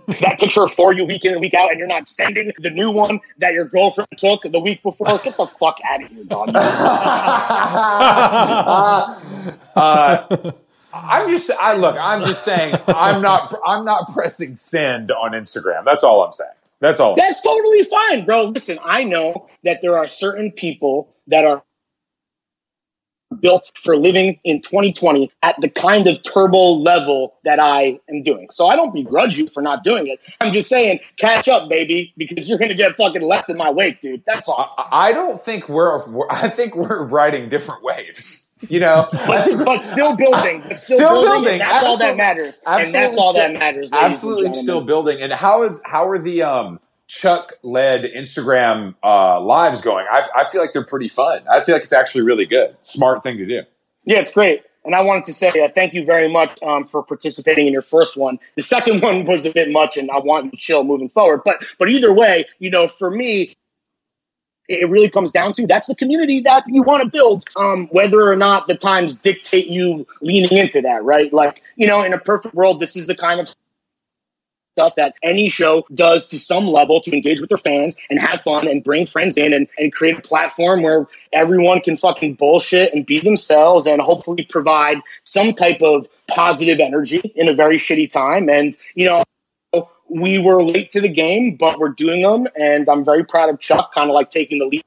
is that picture for you week in and week out, and you're not sending the new one that your girlfriend took the week before? Get the fuck out of here, dog.
Uh, I'm just, I look, I'm just saying, I'm not, I'm not pressing send on Instagram. That's all I'm saying. That's all.
That's totally fine, bro. Listen, I know that there are certain people that are built for living in 2020 at the kind of turbo level that I am doing. So I don't begrudge you for not doing it. I'm just saying, catch up, baby, because you're going to get fucking left in my wake, dude. That's all.
I I don't think we're, we're, I think we're riding different waves. You know,
But, but still building. But still,
Still
building.
building.
that's all that
Absolutely.
matters. And that's
Absolutely
all that
still-
matters.
absolutely still building. And how are, how are the um, Chuck led Instagram uh, lives going? I, I feel like they're pretty fun. I feel like it's actually really good. Smart thing to do.
Yeah, it's great. and I wanted to say uh, thank you very much um, for participating in your first one. The second one was a bit much, and I want to chill moving forward. But but either way, you know, for me, it really comes down to that's the community that you want to build, um, whether or not the times dictate you leaning into that, right? Like, you know, in a perfect world, this is the kind of stuff that any show does to some level to engage with their fans and have fun and bring friends in and, and create a platform where everyone can fucking bullshit and be themselves and hopefully provide some type of positive energy in a very shitty time. And, you know, we were late to the game, but we're doing them, and I'm very proud of Chuck, kind of like taking the lead.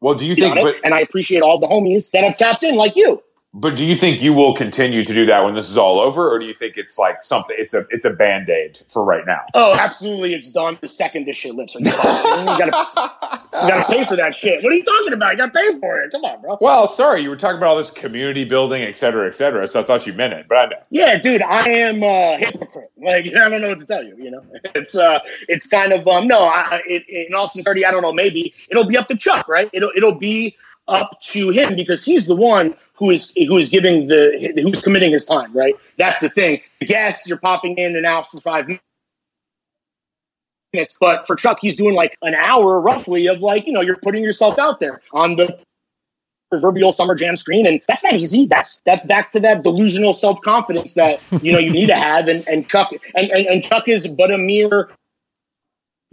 Well, do you think?
But, and I appreciate all the homies that have tapped in, like you.
But do you think you will continue to do that when this is all over, or do you think it's like something? It's a it's a band aid for right now.
Oh, absolutely, it's done the second this shit lifts. you gotta you gotta pay for that shit. What are you talking about? You gotta pay for it. Come on, bro.
Well, sorry, you were talking about all this community building, et cetera, et cetera. So I thought you meant it, but I know.
Yeah, dude, I am a hypocrite. Like I don't know what to tell you. You know, it's uh, it's kind of um, no. I, it, in all sincerity, I don't know. Maybe it'll be up to Chuck, right? It'll it'll be up to him because he's the one who is who is giving the who's committing his time, right? That's the thing. Yes, you're popping in and out for five minutes, but for Chuck, he's doing like an hour roughly of like you know you're putting yourself out there on the proverbial summer jam screen and that's not easy that's that's back to that delusional self-confidence that you know you need to have and and chuck and, and, and chuck is but a mere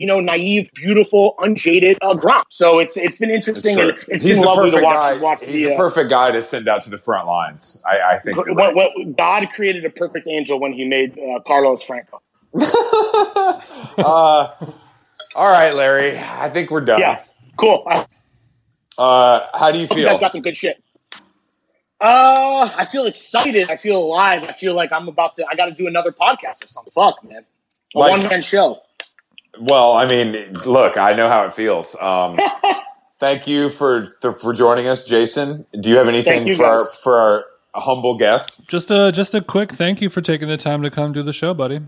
you know, naive, beautiful, unjaded uh, Gronk. So it's it's been interesting and it's he's been lovely to watch.
Guy,
watch
he's
the,
the uh, perfect guy to send out to the front lines. I, I think
what, right. what, God created a perfect angel when He made uh, Carlos Franco.
uh, all right, Larry. I think we're done.
Yeah, cool.
Uh, how do you feel? You
guys got some good shit. Uh, I feel excited. I feel alive. I feel like I'm about to. I got to do another podcast or something. Fuck, man. A like, one man show.
Well, I mean, look, I know how it feels. Um, thank you for for joining us, Jason. Do you have anything you for our, for our humble guest?
Just a just a quick thank you for taking the time to come do the show, buddy.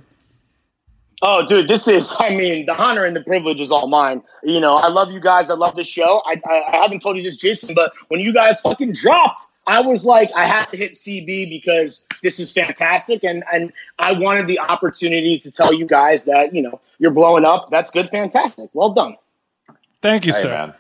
Oh, dude, this is, I mean, the honor and the privilege is all mine. You know, I love you guys. I love this show. I, I, I, haven't told you this, Jason, but when you guys fucking dropped, I was like, I had to hit CB because this is fantastic. And, and I wanted the opportunity to tell you guys that, you know, you're blowing up. That's good. Fantastic. Well done.
Thank you,
hey,
sir.
Man.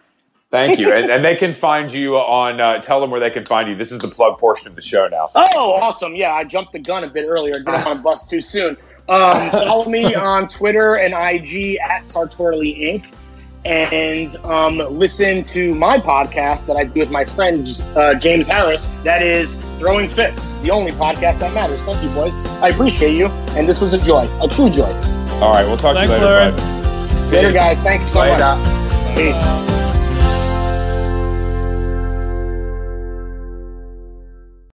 Thank you. and, and, they can find you on, uh, tell them where they can find you. This is the plug portion of the show now.
Oh, awesome. Yeah, I jumped the gun a bit earlier. Didn't want to bust too soon. Um, follow me on Twitter and IG at Sartorley Inc. And um, listen to my podcast that I do with my friend uh, James Harris. That is Throwing Fits, the only podcast that matters. Thank you, boys. I appreciate you. And this was a joy, a true joy.
All right, we'll talk
Thanks,
to you later,
Larry.
Later, guys. Thank you so Later. much. Peace.